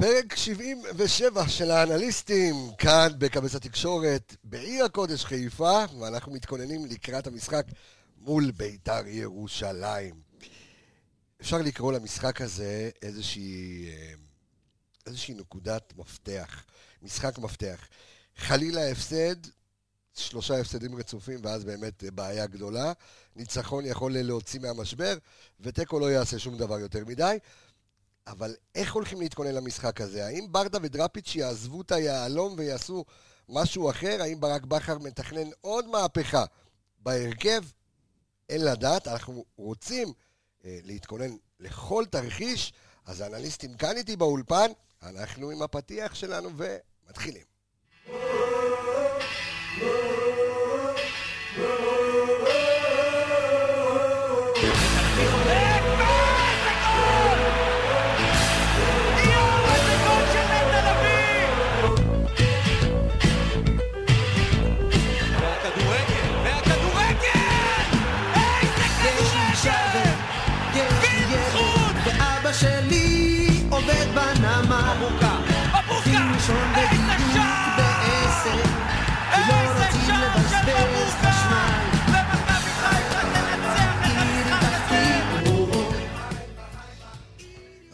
פרק 77 של האנליסטים, כאן בקבץ התקשורת, בעיר הקודש חיפה, ואנחנו מתכוננים לקראת המשחק מול בית"ר ירושלים. אפשר לקרוא למשחק הזה איזושהי, אה, איזושהי נקודת מפתח, משחק מפתח. חלילה הפסד, שלושה הפסדים רצופים, ואז באמת בעיה גדולה. ניצחון יכול להוציא מהמשבר, ותיקו לא יעשה שום דבר יותר מדי. אבל איך הולכים להתכונן למשחק הזה? האם ברדה ודראפיץ' יעזבו את היהלום ויעשו משהו אחר? האם ברק בכר מתכנן עוד מהפכה בהרכב? אין לדעת, אנחנו רוצים אה, להתכונן לכל תרחיש, אז האנליסטים כאן איתי באולפן, אנחנו עם הפתיח שלנו ומתחילים.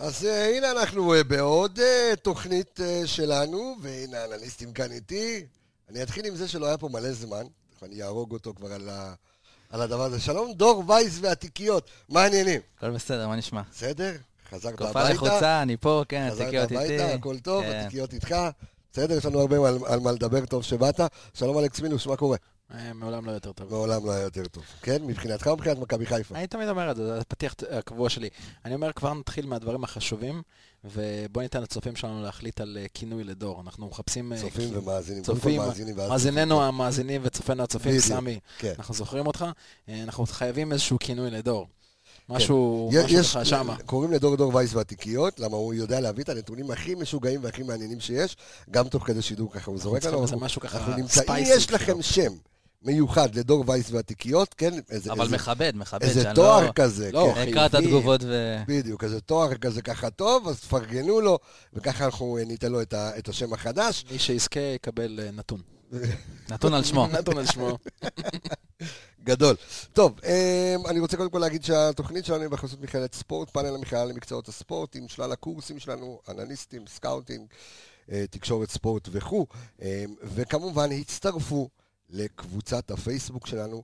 אז אה, הנה אנחנו אה, בעוד אה, תוכנית אה, שלנו, והנה האנליסטים כאן איתי. אני אתחיל עם זה שלא היה פה מלא זמן, אני אהרוג אותו כבר על, ה... על הדבר הזה. שלום, דור וייס והתיקיות, מה העניינים? הכל בסדר, מה נשמע? בסדר? חזרת הביתה? לחוצה, אני פה, כן, חזרת תיקיות איתי. הביתה, הכל טוב, כן. התיקיות איתך. בסדר, יש לנו הרבה על, על מה לדבר, טוב שבאת. שלום אלכס מינוס, מה קורה? אה, מעולם לא יותר טוב. מעולם לא היה יותר טוב. כן? מבחינתך או מבחינת מכבי חיפה? אני תמיד אומר את זה, זה הפתיח הקבוע שלי. אני אומר, כבר נתחיל מהדברים החשובים, ובוא ניתן לצופים שלנו להחליט על אה, כינוי לדור. אנחנו מחפשים... אה, צופים כי- ומאזינים. צופים, מאזיננו. המאזינים וצופינו הצופים, סמי, כן. אנחנו זוכרים אותך, אנחנו חייבים איזשהו כינוי לדור. משהו י- משהו יש, ככה שמה. קוראים לדור דור וייס והתיקיות, למה הוא יודע להביא את הנתונים הכי משוגעים והכי מעניינים שיש, גם תוך כדי שידור ככה הוא זורק לנו. אנחנו- משהו ככה אנחנו נמצא, אם ספייסי יש לכם. שם מיוחד לדור וייס והתיקיות, כן, איזה, אבל איזה, מכבד, מכבד, איזה שאני תואר לא כזה, לא, כן. אקרא את. התגובות ו... בדיוק, איזה תואר כזה ככה טוב, אז תפרגנו לו, וככה אנחנו אה, ניתן לו את, ה, את השם החדש. מי שיזכה יקבל אה, נתון. נתון על שמו. נתון על שמו. גדול. טוב, אמ, אני רוצה קודם כל להגיד שהתוכנית שלנו היא בחסות מכללת ספורטפאנל, המכללה למקצועות הספורט, עם שלל הקורסים שלנו, אנליסטים, scouting, אה, תקשורת ספורט וכו', וכמובן הצטרפו לקבוצת הפייסבוק שלנו.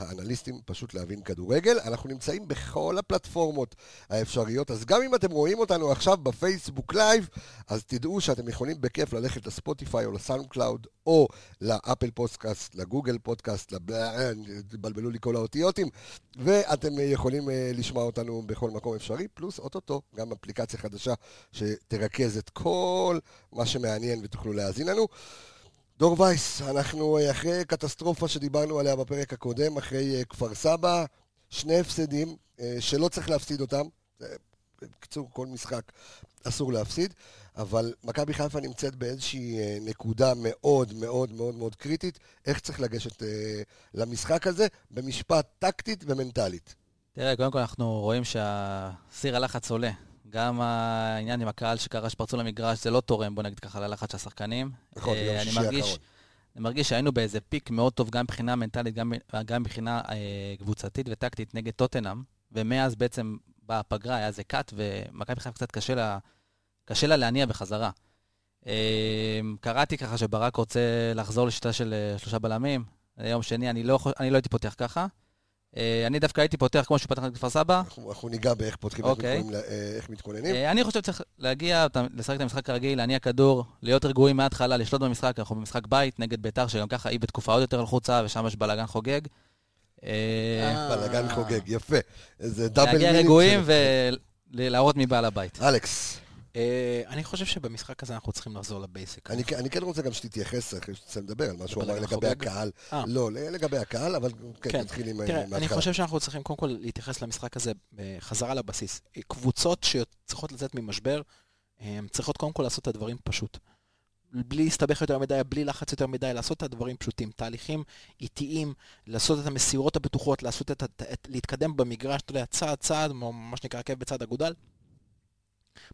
האנליסטים פשוט להבין כדורגל. אנחנו נמצאים בכל הפלטפורמות האפשריות, אז גם אם אתם רואים אותנו עכשיו בפייסבוק לייב, אז תדעו שאתם יכולים בכיף ללכת לספוטיפיי או לסאונד קלאוד, או לאפל פודקאסט, לגוגל פודקאסט. אה, התבלבלו לי כל האותיותים, ואתם יכולים אה, לשמוע אותנו בכל מקום אפשרי, פלוס אוטוטו, גם אפליקציה חדשה שתרכז את כל מה שמעניין ותוכלו להאזין לנו. דור וייס, אנחנו אה, אחרי קטסטרופה שדיברנו עליה בפרק הקודם, אחרי אה, כפר סבא, שני הפסדים אה, שלא צריך להפסיד אותם. בקיצור, כל משחק אסור להפסיד, אבל מכבי חיפה נמצאת באיזושהי נקודה מאוד מאוד מאוד מאוד קריטית, איך צריך לגשת למשחק הזה, במשפט טקטית ומנטלית. תראה, קודם כל אנחנו רואים שהסיר הלחץ עולה. גם העניין עם הקהל שקרה שפרצו למגרש, זה לא תורם, בוא נגיד ככה, ללחץ של השחקנים. נכון, אה, אני שישי האחרון. אני מרגיש שהיינו באיזה פיק מאוד טוב, גם מבחינה מנטלית, גם, גם מבחינה אה, קבוצתית וטקטית נגד טוטנאם, ומאז בעצם באה הפגרה, היה איזה קאט, ומכבי חיפה קצת קשה לה, קשה לה להניע בחזרה. אה, קראתי ככה שברק רוצה לחזור לשיטה של אה, שלושה בלמים. יום שני, אני לא, אני לא הייתי פותח ככה. אה, אני דווקא הייתי פותח כמו פתח נגד כפר סבא. אנחנו, אנחנו ניגע באיך פותחים, איך, אוקיי. מתכוננים, אה, איך מתכוננים. אה, אני חושב שצריך להגיע, לשחק את המשחק הרגיל, להניע כדור, להיות רגועים מההתחלה, לשלוט במשחק, אנחנו במשחק בית נגד ביתר, שגם ככה היא בתקופה עוד יותר לחוצה, ושם יש בלאגן חוגג. בלאגן חוגג, יפה. איזה double להגיע meaning רגועים של- ולהראות מי בעל הבית. אלכס, אני חושב שבמשחק הזה אנחנו צריכים לחזור ל basic. אני, אני כן רוצה גם שתתייחס, אחרי שתסיים לדבר, על מה שהוא אמר לגבי? הקהל. אה. לא, לגבי הקהל, אבל כן, כן. נתחיל עם תראה, אני. חושב שאנחנו צריכים קודם כל להתייחס למשחק הזה בחזרה לבסיס. קבוצות שצריכות לצאת ממשבר, צריכות קודם כל לעשות את הדברים פשוט. בלי להסתבך יותר מדי, בלי לחץ יותר מדי, לעשות את הדברים פשוטים. תהליכים איטיים, לעשות את המסירות הבטוחות, לעשות את, את, להתקדם במגרש, אתה יודע, צעד צעד, מה שנקרא עקב בצד אגודל.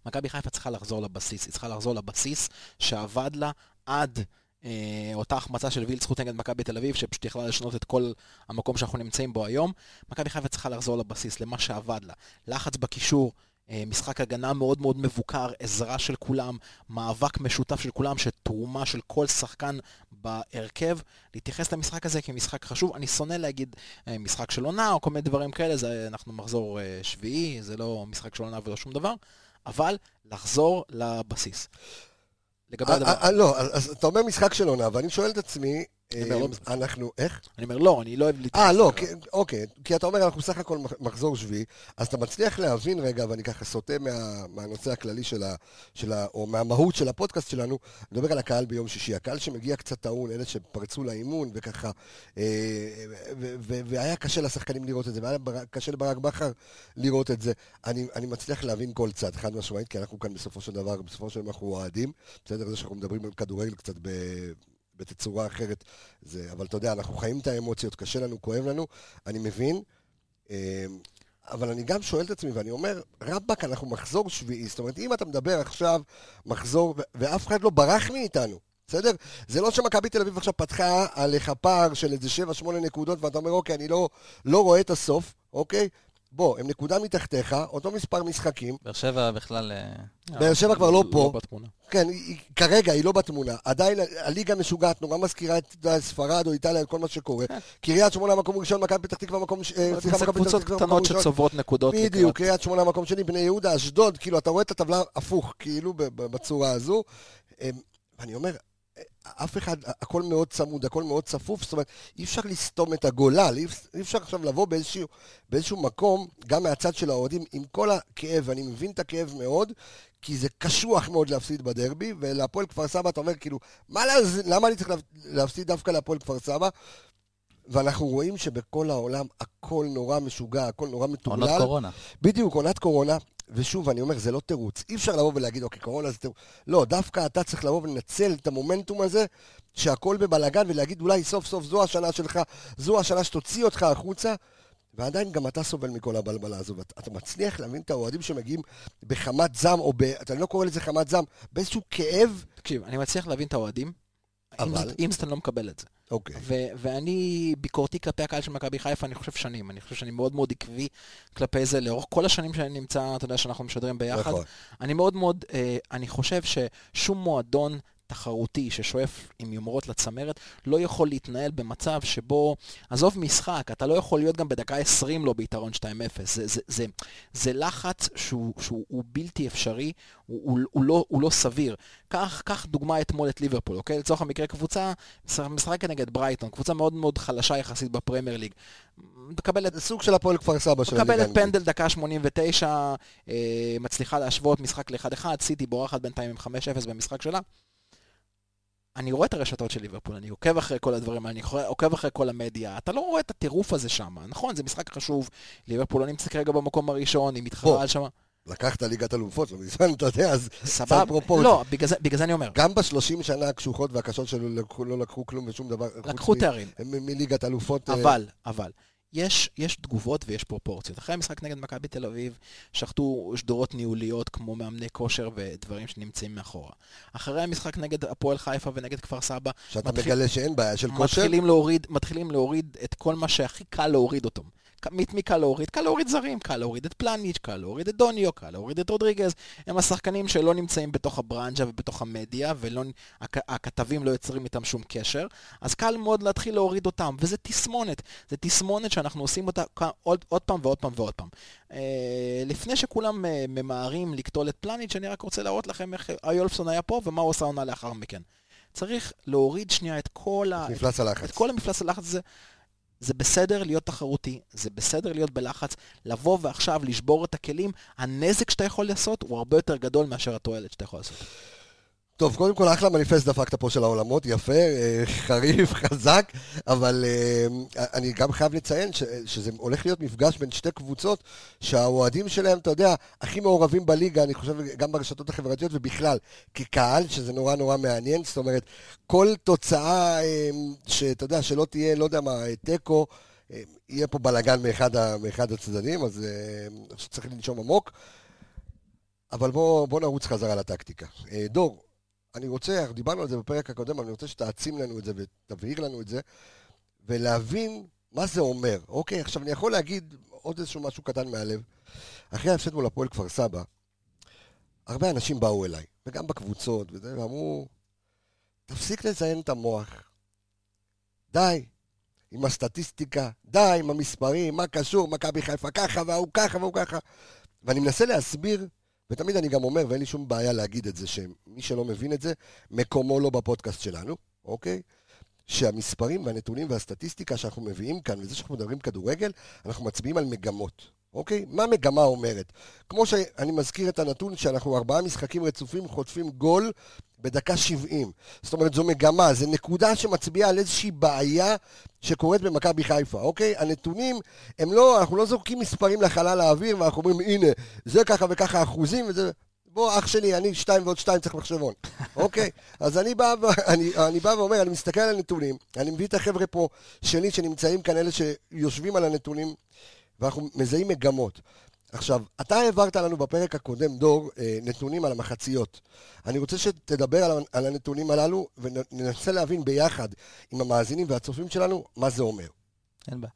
מכבי חיפה צריכה לחזור לבסיס, היא צריכה לחזור לבסיס שעבד לה עד אה, אותה החמצה של וילצחוט נגד מכבי תל אביב, שפשוט יכלה לשנות את כל המקום שאנחנו נמצאים בו היום. מכבי חיפה צריכה לחזור לבסיס, למה שעבד לה. לחץ בקישור, אה, משחק הגנה מאוד מאוד מבוקר, עזרה של כולם, מאבק משותף של כולם, שתרומה של כל שחקן בהרכב, להתייחס למשחק הזה כמשחק חשוב. אני שונא להגיד אה, משחק של עונה או כל מיני דברים כאלה, זה, אנחנו מחזור אה, שביעי, זה לא משחק של עונה ולא שום דבר, אבל לחזור לבסיס. לגבי הדבר, אה, אה, לא, אז אתה אומר משחק של עונה, ואני שואל את עצמי, אומר, לא. אנחנו, איך? אני אומר לא, אני לא אוהב להתייחס. אה, לא, אוקיי, כי אתה אומר, אנחנו בסך הכל מח- מחזור שביעי, אז אתה מצליח להבין רגע, ואני ככה סוטה מה, מהנושא הכללי של ה. או מהמהות של הפודקאסט שלנו, אני מדבר על הקהל ביום שישי. הקהל שמגיע קצת טעון, אלה שפרצו לאימון וככה, אה, והיה קשה לשחקנים לראות את זה, והיה קשה לברק בכר לראות את זה. אני, אני מצליח להבין כל צד, חד משמעית, כי אנחנו כאן בסופו של דבר, בסופו של דבר אנחנו אוהדים, בסדר? זה שאנחנו מדברים על כדורגל קצת ב... בתצורה אחרת, זה, אבל אתה יודע, אנחנו חיים את האמוציות, קשה לנו, כואב לנו, אני מבין, אה, אבל אני גם שואל את עצמי, ואני אומר, רבאק, אנחנו מחזור שביעי, זאת אומרת, אם אתה מדבר עכשיו מחזור, ואף אחד לא ברח מאיתנו, בסדר? זה לא שמכבי תל אביב עכשיו פתחה עליך פער של איזה 7-8 נקודות, ואתה אומר, אוקיי, אני לא, לא רואה את הסוף, אוקיי? בוא, הם נקודה מתחתיך, אותו מספר משחקים, באר שבע בכלל... אה, באר שבע כבר לא פה. בתמונה. כן, היא, כרגע היא לא בתמונה. עדיין הליגה משוגעת, נורא מזכירה את ספרד או איטליה, את כל מה שקורה. קריית שמונה מקום ראשון, מכבי פתח תקווה מקום... ש- אה, סליחה, זה מכבי קבוצות פתח תקווה קטנות מקום ראשון. שצוברות נקודות. בדיוק, קריית שמונה מקום שני, בני יהודה, אשדוד, כאילו, אתה רואה את הטבלה הפוך, כאילו, בצורה הזו. אמ, ואני אומר, אף אחד, הכל מאוד צמוד, הכל מאוד צפוף, זאת אומרת, אי אפשר לסתום את הגולל, אי אפשר עכשיו לבוא באיזשהו, באיזשהו מקום, גם מהצד של האוהדים, עם כל הכאב, ואני מבין את הכאב מאוד, כי זה קשוח מאוד להפסיד בדרבי, ולהפועל כפר סבא, אתה אומר, כאילו, מה, למה אני צריך להפ- להפסיד דווקא להפועל כפר סבא? ואנחנו רואים שבכל העולם הכל נורא משוגע, הכל נורא מטורלל. עונות קורונה. בדיוק, עונת קורונה, ושוב, אני אומר, זה לא תירוץ. אי אפשר לבוא ולהגיד, אוקיי, קורונה זה תירוץ. לא, דווקא אתה צריך לבוא ולנצל את המומנטום הזה, שהכל בבלאגן, ולהגיד, אולי סוף סוף זו השנה שלך, זו השנה שתוציא אותך החוצה, ועדיין גם אתה סובל מכל הבלבלה הזו. ואתה מצליח להבין את האוהדים שמגיעים בחמת זעם, או ב... אתה לא קורא לזה חמת זעם, באיזשהו כאב. תקשיב, אני מצליח להבין את האוהדים, אבל? אם- סטן לא מקבל את זה. אוקיי. ו- ואני ביקורתי כלפי הקהל של מכבי חיפה, אני חושב שנים. אני חושב שאני מאוד מאוד עקבי כלפי זה, לאורך כל השנים שאני נמצא, אתה יודע, שאנחנו משדרים ביחד. נכון. אני מאוד מאוד, אה, אני חושב ששום מועדון תחרותי ששואף עם יומרות לצמרת, לא יכול להתנהל במצב שבו, עזוב משחק, אתה לא יכול להיות גם בדקה 20 לא ביתרון 2-0. זה, זה, זה, זה לחץ שהוא, שהוא הוא בלתי אפשרי, הוא, הוא, הוא, לא, הוא לא סביר. קח, קח דוגמה אתמול את ליברפול, אוקיי? לצורך המקרה קבוצה משחקת נגד ברייטון, קבוצה מאוד מאוד חלשה יחסית בפרמייר ליג. מקבלת זה סוג של הפועל כפר סבא של מקבלת האנגלית. פנדל דקה 89, אה, מצליחה להשוות משחק ל-1-1, סיטי בורחת בינתיים עם 5-0 במשחק שלה. אני רואה את הרשתות של ליברפול, אני עוקב אחרי כל הדברים אני עוקב אחרי כל המדיה, אתה לא רואה את הטירוף הזה שם, נכון, זה משחק חשוב, ליברפול לא נמצא כרגע במקום הראשון, היא. מתחרה על שם, לקחת ליגת אלופות, לא מזמן, אתה יודע, אז סבבה, פרופורציה. לא, בגלל זה- בגלל זה אני אומר, גם בשלושים שנה הקשוחות והקשות שלו לא לקחו כלום ושום דבר. לקחו תארים, מליגת אלופות. אה, אבל, אבל, יש, יש תגובות ויש פרופורציות. אחרי המשחק נגד מכבי תל אביב, שחטו שדרות ניהוליות כמו מאמני כושר ודברים שנמצאים מאחורה. אחרי המשחק נגד הפועל חיפה ונגד כפר סבא, שאתה מתחיל- מגלה שאין בעיה של כושר. מתחילים להוריד, מתחילים להוריד את כל מה שהכי קל להוריד אותו. כ- מי מי קל להוריד? קל להוריד זרים, קל להוריד את פלניץ', קל להוריד את דוניו, קל להוריד את רודריגז. הם השחקנים שלא נמצאים בתוך הברנז'ה ובתוך המדיה, והכתבים לא יוצרים איתם שום קשר, אז קל מאוד להתחיל להוריד אותם, וזה תסמונת. זה תסמונת שאנחנו עושים אותה עוד, עוד פעם ועוד פעם ועוד פעם. אה, לפני שכולם אה, ממהרים לקטול את פלניץ', אני רק רוצה להראות לכם איך איולפסון היה פה ומה הוא עשה עונה לאחר מכן. צריך להוריד שנייה את כל ה... הלחץ. את כל המפלס הלחץ הזה. זה בסדר להיות תחרותי, זה בסדר להיות בלחץ, לבוא ועכשיו לשבור את הכלים, הנזק שאתה יכול לעשות הוא הרבה יותר גדול מאשר התועלת שאתה יכול לעשות. טוב, קודם כל, אחלה מניפסט דפקת פה של העולמות, יפה, אה, חריף, חזק, אבל אה, אני גם חייב לציין ש- שזה הולך להיות מפגש בין שתי קבוצות שהאוהדים שלהם, אתה יודע, הכי מעורבים בליגה, אני חושב, גם ברשתות החברתיות ובכלל, כקהל, שזה נורא נורא מעניין, זאת אומרת, כל תוצאה אה, שאתה יודע, שלא תהיה, לא יודע מה, תיקו, אה, יהיה פה בלאגן מאחד, מאחד הצדדים, אז אה, שצריך לנשום עמוק. אבל בוא, בוא נרוץ חזרה לטקטיקה. אה, דור, אני רוצה, דיברנו על זה בפרק הקודם, אני רוצה שתעצים לנו את זה ותבהיר לנו את זה, ולהבין מה זה אומר. אוקיי, עכשיו אני יכול להגיד עוד איזשהו משהו קטן מהלב. אחרי ההפסד מול הפועל כפר סבא, הרבה אנשים באו אליי, וגם בקבוצות, וזה, ואמרו, תפסיק לזיין את המוח. די, עם הסטטיסטיקה, די עם המספרים, מה קשור, מכבי חיפה ככה, והוא ככה, והוא ככה. ואני מנסה להסביר, ותמיד אני גם אומר, ואין לי שום בעיה להגיד את זה, שמי שלא מבין את זה, מקומו לא בפודקאסט שלנו, אוקיי? שהמספרים והנתונים והסטטיסטיקה שאנחנו מביאים כאן, וזה שאנחנו מדברים כדורגל, אנחנו מצביעים על מגמות, אוקיי? מה מגמה אומרת? כמו שאני מזכיר את הנתון שאנחנו ארבעה משחקים רצופים חוטפים גול בדקה 70. זאת אומרת, זו מגמה, זו נקודה שמצביעה על איזושהי בעיה שקורית במכבי חיפה, אוקיי? הנתונים, הם לא, אנחנו לא זורקים מספרים לחלל האוויר ואנחנו אומרים, הנה, זה ככה וככה אחוזים וזה... בוא, אח שלי, אני שתיים ועוד שתיים צריך מחשבון, אוקיי? אז אני בא, אני, אני בא ואומר, אני מסתכל על הנתונים, אני מביא את החבר'ה פה שלי שנמצאים כאן, אלה שיושבים על הנתונים, ואנחנו מזהים מגמות. עכשיו, אתה העברת לנו בפרק הקודם, דור, אה, נתונים על המחציות. אני רוצה שתדבר על, על הנתונים הללו, וננסה להבין ביחד עם המאזינים והצופים שלנו מה זה אומר. אין בעיה.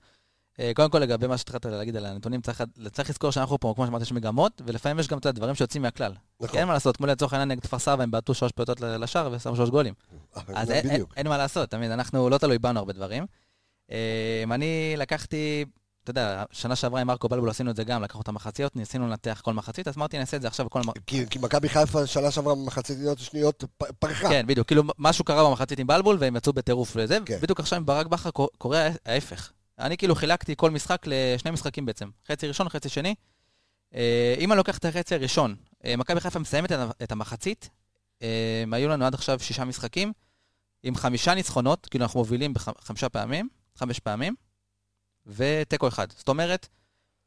אה, קודם כל, לגבי מה שהתחלת להגיד על הנתונים, צריך, צריך לזכור שאנחנו פה, כמו שאמרת, יש מגמות, ולפעמים יש גם את הדברים שיוצאים מהכלל. נכון. כי אין מה לעשות, כמו לצורך העניין נגד כפר סבא, הם בעטו שלוש פעוטות לשער ושמו שלוש גולים. אז אין, אין. אין מה לעשות, תמיד, אנחנו לא תלוי בנו הרבה דברים. אה, אני לקחתי, אתה יודע, שנה שעברה עם מרקו בלבול עשינו את זה גם, לקחנו את המחציות, ניסינו לנתח כל מחצית, אז אמרתי, נעשה את זה עכשיו בכל... כי, כי מכבי חיפה שנה שעברה במחציות השניות פרחה. כן, בדיוק, כאילו משהו קרה במחצית עם בלבול והם יצאו בטירוף לזה, כן. בדיוק עכשיו עם ברק בכר קור- קורה ההפך. אני כאילו חילקתי כל משחק לשני משחקים בעצם, חצי ראשון, חצי שני. אה, אם אני לוקח את החצי הראשון, אה, מכבי חיפה מסיימת את המחצית, אה, היו לנו עד עכשיו שישה משחקים, עם חמישה ניצחונות, כאילו אנחנו מובילים בחמישה פעמים, חמש פעמים, ותיקו אחד. זאת אומרת,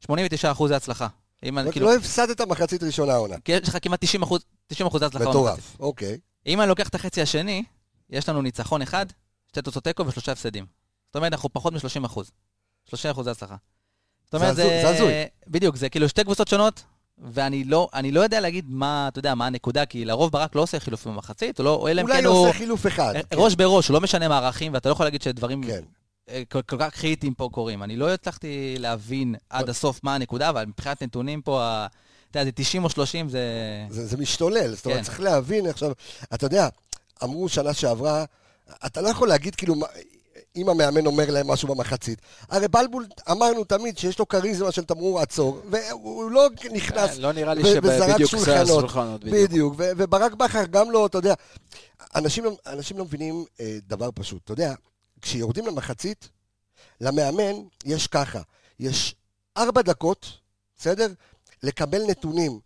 89 אחוזי הצלחה. אם אני כאילו... לא הפסדת מחצית ראשונה העונה. כי יש לך כמעט 90 אחוז, 90 אחוזי הצלחה במחצית. מטורף, אוקיי. אם אני לוקח את החצי השני, יש לנו ניצחון אחד, שתי תוצאות תיקו ושלושה הפסדים. זאת אומרת, אנחנו פחות מ-30 אחוז. 30 אחוז זה הצלחה. זאת אומרת, זה זה הזוי. בדיוק, זה כאילו שתי קבוצות שונות, ואני לא, אני לא יודע להגיד מה, אתה יודע, מה הנקודה, כי לרוב ברק לא עושה חילופים במחצית, לא, או אלא אם אולי כן הוא הוא עושה חילוף אחד. כן. ראש בראש, הוא לא משנה מערכים, ואתה לא יכול להגיד שדברים כן. אה, כל, כל כך קריטיים פה קורים. אני לא הצלחתי להבין עד הסוף מה הנקודה, אבל מבחינת נתונים פה, ה- אתה יודע, זה 90 או 30, זה... זה, זה משתולל, זאת אומרת, כן. צריך להבין עכשיו, אתה יודע, אמרו שנה שעברה, אתה לא יכול להגיד כאילו, מה- אם המאמן אומר להם משהו במחצית. הרי בלבול, אמרנו תמיד שיש לו כריזמה של תמרור עצור, והוא לא נכנס לא נראה לי וזרק שבדיוק זה שולחנות. בדיוק. וברק בכר גם לא, אתה יודע, אנשים, לא- אנשים לא מבינים אה, דבר פשוט, אתה יודע, כשיורדים למחצית, למאמן יש ככה, יש ארבע דקות, בסדר? לקבל נתונים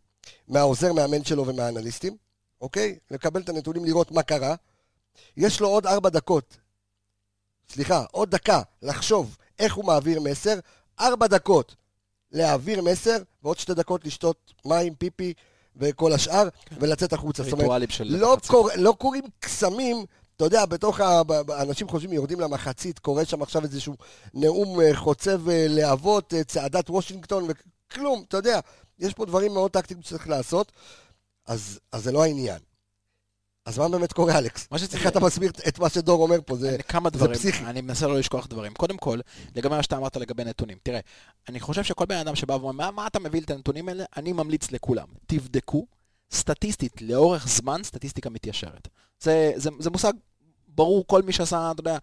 מהעוזר מאמן שלו ומהאנליסטים, אוקיי? לקבל את הנתונים, לראות מה קרה. יש לו עוד ארבע דקות, סליחה, עוד דקה לחשוב איך הוא מעביר מסר, ארבע דקות להעביר מסר, ועוד שתי דקות לשתות מים, פיפי וכל השאר, ולצאת החוצה. זאת אומרת, לא. קור, לא קורים קסמים, אתה יודע, בתוך ה... ב- ב- אנשים חושבים, יורדים למחצית, קורה שם עכשיו איזשהו נאום אה, חוצב אה, להבות, אה, צעדת וושינגטון, וכלום, אתה יודע, יש פה דברים מאוד טקטיים שצריך לעשות, אז, אז זה לא העניין. אז מה באמת קורה, אלכס? מה שצריך- איך אתה מסביר את מה שדור אומר פה? זה... כמה זה דברים, פסיכי. אני מנסה לא לשכוח דברים. קודם כל, לגבי מה שאתה אמרת לגבי נתונים. תראה, אני חושב שכל בן אדם שבא ואומר, מה, מה אתה מביא את הנתונים האלה? אני ממליץ לכולם, תבדקו, סטטיסטית, לאורך זמן, סטטיסטיקה מתיישרת. זה, זה, זה מושג ברור, כל מי שעשה, אתה יודע,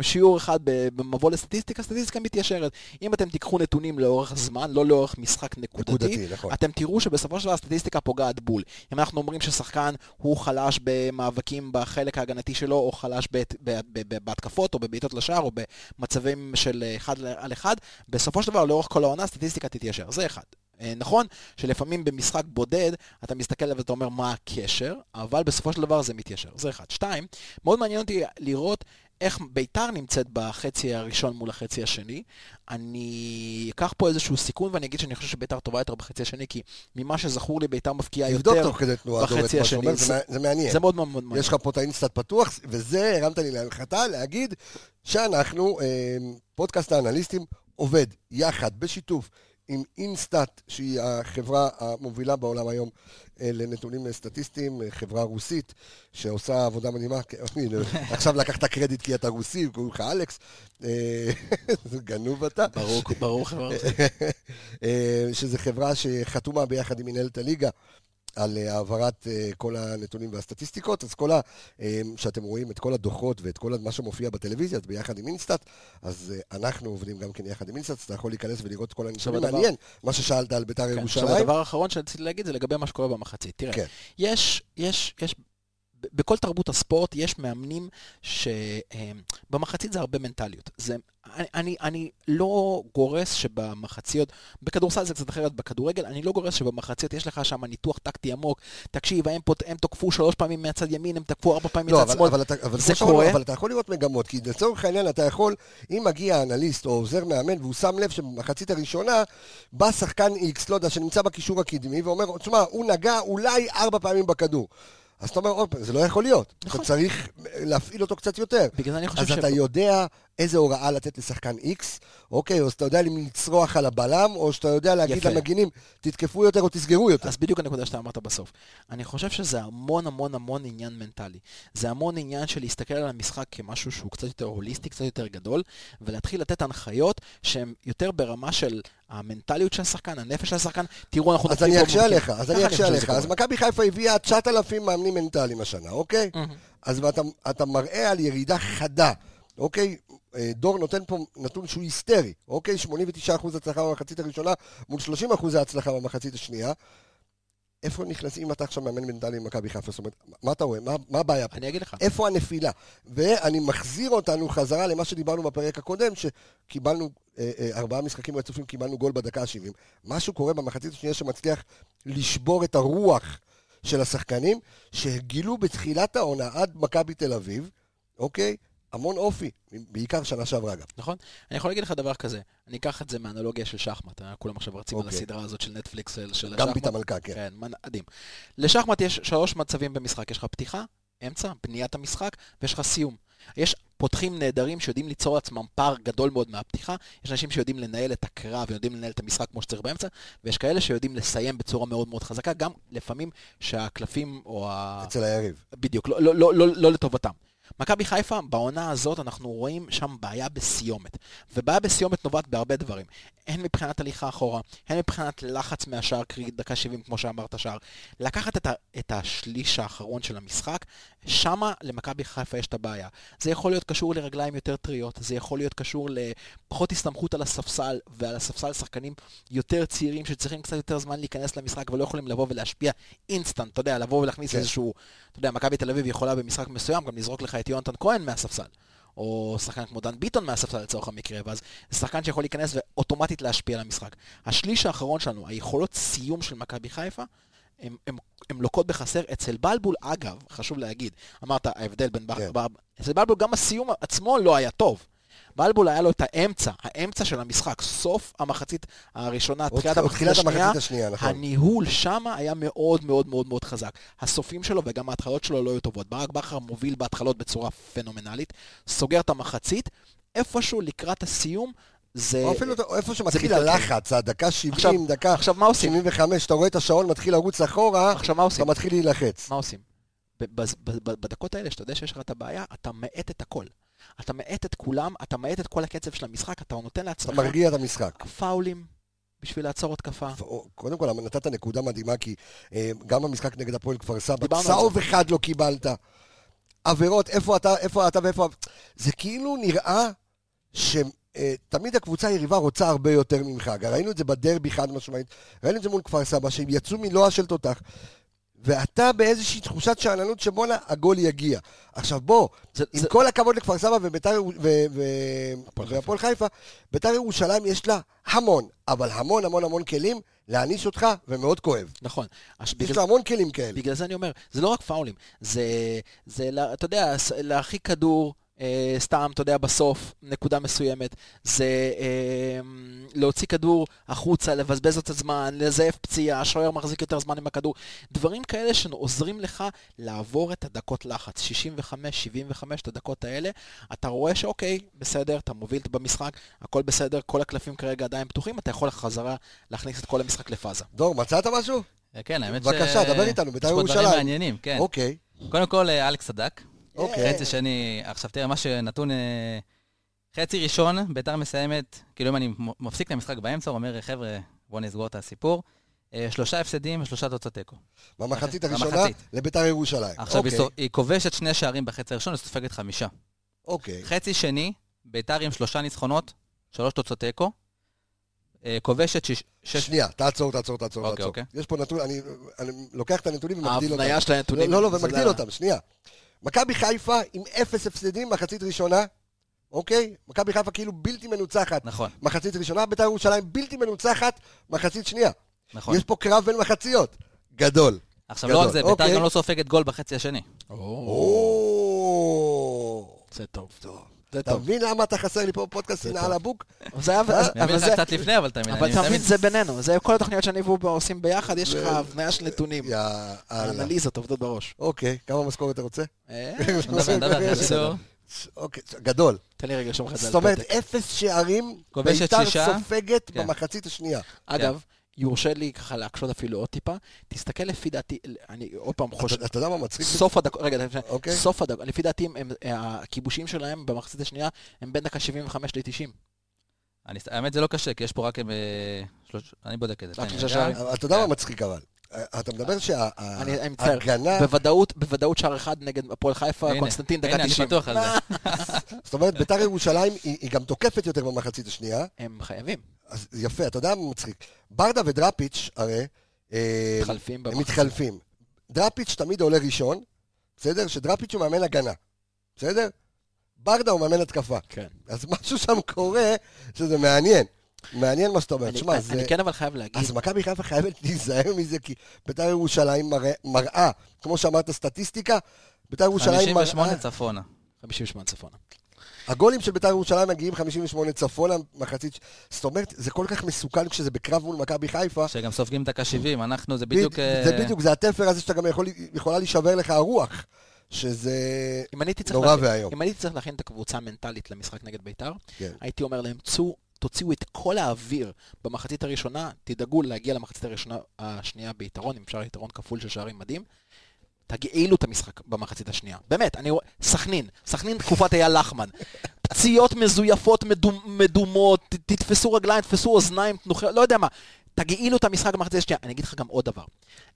שיעור אחד במבוא לסטטיסטיקה, סטטיסטיקה מתיישרת. אם אתם תיקחו נתונים לאורך זמן, לא לאורך משחק נקודתי, נקודתי, נכון. אתם תראו שבסופו של דבר הסטטיסטיקה פוגעת בול. אם אנחנו אומרים ששחקן הוא חלש במאבקים בחלק ההגנתי שלו, או חלש ב- ב- ב- בהתקפות, או בבעיטות לשער, או במצבים של אחד על אחד, בסופו של דבר, לאורך כל העונה, הסטטיסטיקה תתיישר. זה אחד. אה, נכון שלפעמים במשחק בודד אתה מסתכל עליו ואתה אומר מה הקשר, אבל בסופו של דבר זה מתיישר. זה אחד. שתיים, מאוד מעניין אותי לראות איך ביתר נמצאת בחצי הראשון מול החצי השני. אני אקח פה איזשהו סיכון ואני אגיד שאני חושב שביתר טובה יותר בחצי השני, כי ממה שזכור לי ביתר מפקיעה יותר. בחצי השני. זה זה מעניין. זה מאוד מאוד מאוד מעניין. יש לך פה את האינסטאט פתוח, וזה הרמת לי להנחתה להגיד שאנחנו, אה, פודקאסט האנליסטים, עובד יחד, בשיתוף עם אינסטאט, שהיא החברה המובילה בעולם היום אה, לנתונים סטטיסטיים, אה, חברה רוסית שעושה עבודה מדהימה. כן, עכשיו לקחת קרדיט כי אתה רוסי, קוראים לך אלכס. אה, גנוב אתה. ברור, ברור חבר'ה. אה, שזו חברה שחתומה ביחד עם מנהלת הליגה על אה, העברת אה, כל הנתונים והסטטיסטיקות, אז כל ה... אה, שאתם רואים את כל הדוחות ואת כל מה שמופיע בטלוויזיה, אז ביחד עם אינסטאט, אז אנחנו עובדים גם כן יחד עם אינסטאט, אז אתה יכול להיכנס ולראות את כל הנתונים. מעניין, מה ששאלת על בית"ר כן, עכשיו ירושלים. הדבר האחרון שרציתי להגיד זה לגבי מה שקורה במחצית. תראה, כן. יש, יש, יש, בכל תרבות הספורט יש מאמנים שבמחצית זה הרבה מנטליות. זה, אני, אני, אני לא גורס שבמחציות, בכדורסל זה קצת אחרת, בכדורגל, אני לא גורס שבמחציות יש לך שם ניתוח טקטי עמוק. תקשיב, הם, פות, הם תוקפו שלוש פעמים מהצד ימין, הם תקפו ארבע פעמים לא, מצד שמאל. זה קורה. אבל אתה יכול לראות מגמות, כי לצורך העניין אתה יכול, אם מגיע אנליסט או עוזר מאמן והוא שם לב שבמחצית הראשונה בא שחקן איקס, לא יודע, שנמצא בקישור הקדמי ואומר, תשמע, הוא נגע אולי ארבע פעמים בכדור. אז אתה אומר, עוד פעם, זה לא יכול להיות. נכון. אתה צריך להפעיל אותו קצת יותר. בגלל זה אני חושב אז אתה יודע איזה הוראה לתת לשחקן איקס, אוקיי, או שאתה יודע אם לצרוח על הבלם, או שאתה יודע להגיד יפה. למגינים, תתקפו יותר או תסגרו יותר. אז בדיוק הנקודה שאתה אמרת בסוף. אני חושב שזה המון המון המון עניין מנטלי. זה המון עניין של להסתכל על המשחק כמשהו שהוא קצת יותר הוליסטי, קצת יותר גדול, ולהתחיל לתת הנחיות שהן יותר ברמה של המנטליות של השחקן, הנפש של השחקן. תראו, אנחנו אז נופלים אני אקשה. עליך, אז אני אקשה עליך. אז. מכבי חיפה הביאה 9,000 מאמנים מנטליים השנה, אוקיי? אז אתה מראה על ירידה חדה, אוקיי? אה, דור נותן פה נתון שהוא היסטרי, אוקיי? 89% הצלחה במחצית הראשונה מול 30% הצלחה במחצית השנייה. איפה נכנסים, אם אתה עכשיו מאמן מנטלי במכבי חיפה, זאת אומרת, מה אתה רואה? מה, מה הבעיה פה? אני אגיד לך. איפה הנפילה? ואני מחזיר אותנו חזרה למה שדיברנו בפרק הקודם, שקיבלנו אה, אה, ארבעה משחקים רצופים, קיבלנו גול בדקה ה-70. משהו קורה במחצית השנייה שמצליח לשבור את הרוח של השחקנים, שגילו בתחילת העונה עד מכבי תל אביב, אוקיי? המון אופי, בעיקר שנה שעברה גם. נכון? אני יכול להגיד לך דבר כזה, אני אקח את זה מהאנלוגיה של שחמט, אה, כולם עכשיו רצים על אוקיי. הסדרה הזאת של נטפליקס של של גם השחמט. ביט המלכה, כן. כן, מדהים. לשחמט יש שלוש מצבים במשחק, יש לך פתיחה, אמצע, בניית המשחק, ויש לך סיום. יש פותחים נהדרים שיודעים ליצור לעצמם פער גדול מאוד מהפתיחה, יש אנשים שיודעים לנהל את הקרב ויודעים לנהל את המשחק כמו שצריך באמצע, ויש כאלה שיודעים לסיים בצורה מאוד מאוד חזקה, גם לפעמים שהקלפים או ה... אצל היריב. בדיוק, לא, לא, לא, לא, לא לטובתם. מכבי חיפה, בעונה הזאת אנחנו רואים שם בעיה בסיומת. ובעיה בסיומת נובעת בהרבה דברים. הן מבחינת הליכה אחורה, הן מבחינת לחץ מהשער, קרי דקה 70 כמו שאמרת שער. לקחת את, ה, את השליש האחרון של המשחק, שמה למכבי חיפה יש את הבעיה. זה יכול להיות קשור לרגליים יותר טריות, זה יכול להיות קשור לפחות הסתמכות על הספסל, ועל הספסל שחקנים יותר צעירים שצריכים קצת יותר זמן להיכנס למשחק ולא יכולים לבוא ולהשפיע אינסטנט, אתה יודע, לבוא ולהכניס כן. איזשהו, אתה יודע, מכבי תל אביב יכולה במשחק מסוים גם לזרוק לך את יונתן כהן מהספסל. או שחקן כמו דן ביטון מהספסל לצורך המקרה, ואז זה שחקן שיכול להיכנס ואוטומטית להשפיע על המשחק. השליש האחרון שלנו, היכולות סיום של מכבי חיפה, הם, הם, הם לוקות בחסר. אצל בלבול, אגב, חשוב להגיד, אמרת ההבדל בין... כן. כן. אצל בלבול גם הסיום עצמו לא היה טוב. בלבול היה לו את האמצע, האמצע של המשחק, סוף המחצית הראשונה, תחילת המחצית השנייה, השנייה, נכון. הניהול שם היה מאוד מאוד מאוד מאוד חזק. הסופים שלו וגם ההתחלות שלו לא היו טובות. ברק בכר מוביל בהתחלות בצורה פנומנלית, סוגר את המחצית, איפשהו לקראת הסיום, זה... או אפילו איפה שמתחיל. הלחץ, הדקה 70, עכשיו- דקה עכשיו מה עושים? 75, אתה רואה את השעון מתחיל לרוץ אחורה, עכשיו מה עושים? אתה מתחיל להילחץ. מה עושים? בדקות האלה, שאתה יודע שיש לך את הבעיה, אתה מאט את הכל. אתה מאט את כולם, אתה מאט את כל הקצב של המשחק, אתה נותן אתה לעצמך מרגיע את המשחק. פאולים בשביל לעצור התקפה. קודם כל, נתת נקודה מדהימה, כי אה, גם במשחק נגד הפועל כפר סבא, צהוב. אחד לא קיבלת. עבירות, איפה אתה, איפה אתה ואיפה... זה כאילו נראה שתמיד הקבוצה היריבה רוצה הרבה יותר ממך. ראינו את זה בדרבי חד משמעית, ראינו את זה מול כפר סבא, שהם יצאו מלואה של תותח, ואתה באיזושהי תחושת שאננות שבואנה, הגול יגיע. עכשיו בוא, זה- עם זה- כל הכבוד לכפר סבא וביתר- והפועל חיפה, ביתר ירושלים יש לה המון, אבל המון המון המון כלים להעניש אותך, ומאוד כואב. נכון. יש בגלל- לה המון כלים כאלה. בגלל זה אני אומר, זה לא רק פאולים, זה, זה אתה יודע, להרחיק כדור, אה, סתם, אתה יודע, בסוף, נקודה מסוימת, זה אה, להוציא כדור החוצה, לבזבז את הזמן, לזייף פציעה, השוער מחזיק יותר זמן עם הכדור. דברים כאלה שעוזרים לך לעבור את הדקות לחץ, 65, 75, את הדקות האלה. אתה רואה שאוקיי, בסדר, אתה מוביל במשחק, הכל בסדר, כל הקלפים כרגע עדיין פתוחים, אתה יכול חזרה להכניס את כל המשחק לפאזה. דור, מצאת משהו? אה, כן, האמת ש... בבקשה, דבר איתנו, בית"ר יש פה ירושלים. דברים מעניינים, כן. אוקיי. קודם כל, אה, אלכס צדק. אוקיי. חצי שני, עכשיו תראה, מה שנתון... אה, חצי ראשון, ביתר מסיימת, כאילו אם אני מפסיק את המשחק באמצע, הוא אומר, חבר'ה, בואו נסגור את הסיפור. אה, שלושה הפסדים ושלושה תוצאות תיקו. במחצית במחצית. הראשונה לבית"ר ירושלים. עכשיו, אוקיי, היא כובשת שני שערים בחצי הראשון וסופגת חמישה. אוקיי. חצי שני, ביתר עם שלושה ניצחונות, שלוש תוצאות תיקו. אה, כובשת שיש... שש... שנייה, תעצור, תעצור, תעצור, אוקיי, תעצור. אוקיי. יש פה נתון, אני אני לוקח את הנתונים ומגדיל אותם. ההבניה של הנתונים. לא, לא, ומגדיל אותם, שנייה. מכבי חיפה עם אפס הפסדים מחצית ראשונה, אוקיי? מכבי חיפה כאילו בלתי מנוצחת. נכון, מחצית ראשונה, בית"ר ירושלים בלתי מנוצחת, מחצית שנייה. נכון. יש פה קרב בין מחציות. גדול. עכשיו, לא רק זה, ביתר אוקיי. גם לא סופגת גול בחצי השני. או... זה טוב. טוב. אתה. מבין למה אתה חסר לי פה בפודקאסט שנאה. על הבוק? זה היה... אה? אני מבין אבל לך זה... קצת לפני, אבל תמיד. אבל תמיד- זה בינינו, זה כל התוכניות שאני והוא עושים ביחד, יש לך הבניה של נתונים. האנליזות עובדות בראש. אוקיי, כמה משכורת אתה רוצה? אה, נדבר, נדבר. אוקיי, גדול. תן לי רגע לרשום לך את זה על זאת אומרת, פתק. אפס שערים, בית"ר. סופגת כן. במחצית השנייה. אגב, יורשה לי ככה להקשות אפילו עוד טיפה, תסתכל לפי דעתי, אני עוד פעם חושב, אתה- אתה יודע מה מצחיק? סוף הדקות, רגע, אוקיי. סוף הדקות, לפי דעתי, הכיבושים שלהם במחצית השנייה הם בין דקה 75 ל-90. אני- האמת זה לא קשה, כי יש פה רק... אה, אני בודק את זה. אבל אתה יודע מה מצחיק אבל? אתה מדבר אני אני מצטער, שההגנה, בוודאות, בוודאות שער אחד נגד הפועל חיפה, הנה, קונסטנטין דקה הנה, 90. אני בטוח על זה. זאת אומרת, בית"ר ירושלים היא גם תוקפת יותר במחצית השנייה. הם חייבים, אז יפה, אתה יודע מה מצחיק? ברדה ודראפיץ' הרי... אה, מתחלפים הם. מתחלפים. דראפיץ' תמיד עולה ראשון, בסדר? שדראפיץ' הוא מאמן הגנה, בסדר? ברדה הוא מאמן התקפה. כן. אז משהו שם קורה שזה מעניין. מעניין מה שאתה אומר. אני- תשמע, זה... אני כן אבל חייב להגיד, אז מכבי חיפה חייבת להיזהר מזה, כי בית"ר ירושלים מראה, כמו שאמרת, סטטיסטיקה, בית"ר ירושלים מראה... 58 צפונה. 58 צפונה. הגולים של בית"ר ירושלים מגיעים 58 צפונה, מחצית... זאת אומרת, זה כל כך מסוכן כשזה בקרב מול מכבי חיפה. שגם סופגים דקה 70, אנחנו, זה בדיוק... זה אה, בדיוק, זה התפר הזה שאתה גם יכול, יכולה להישבר לך הרוח, שזה אני נורא ואיום. אם הייתי צריך להכין את הקבוצה המנטלית למשחק נגד ביתר, כן. הייתי אומר להם, צאו, תוציאו את כל האוויר במחצית הראשונה, תדאגו להגיע למחצית הראשונה, השנייה ביתרון, אם אפשר יתרון כפול של שערים מדהים. תגעילו את המשחק במחצית השנייה. באמת, אני רואה, סכנין, סכנין תקופת אייל לחמן. פציעות מזויפות, מדומ, מדומות, ת- תתפסו רגליים, תתפסו אוזניים, תנוחי, לא יודע מה. תגעילו את המשחק במחצית השנייה. אני אגיד לך גם עוד דבר.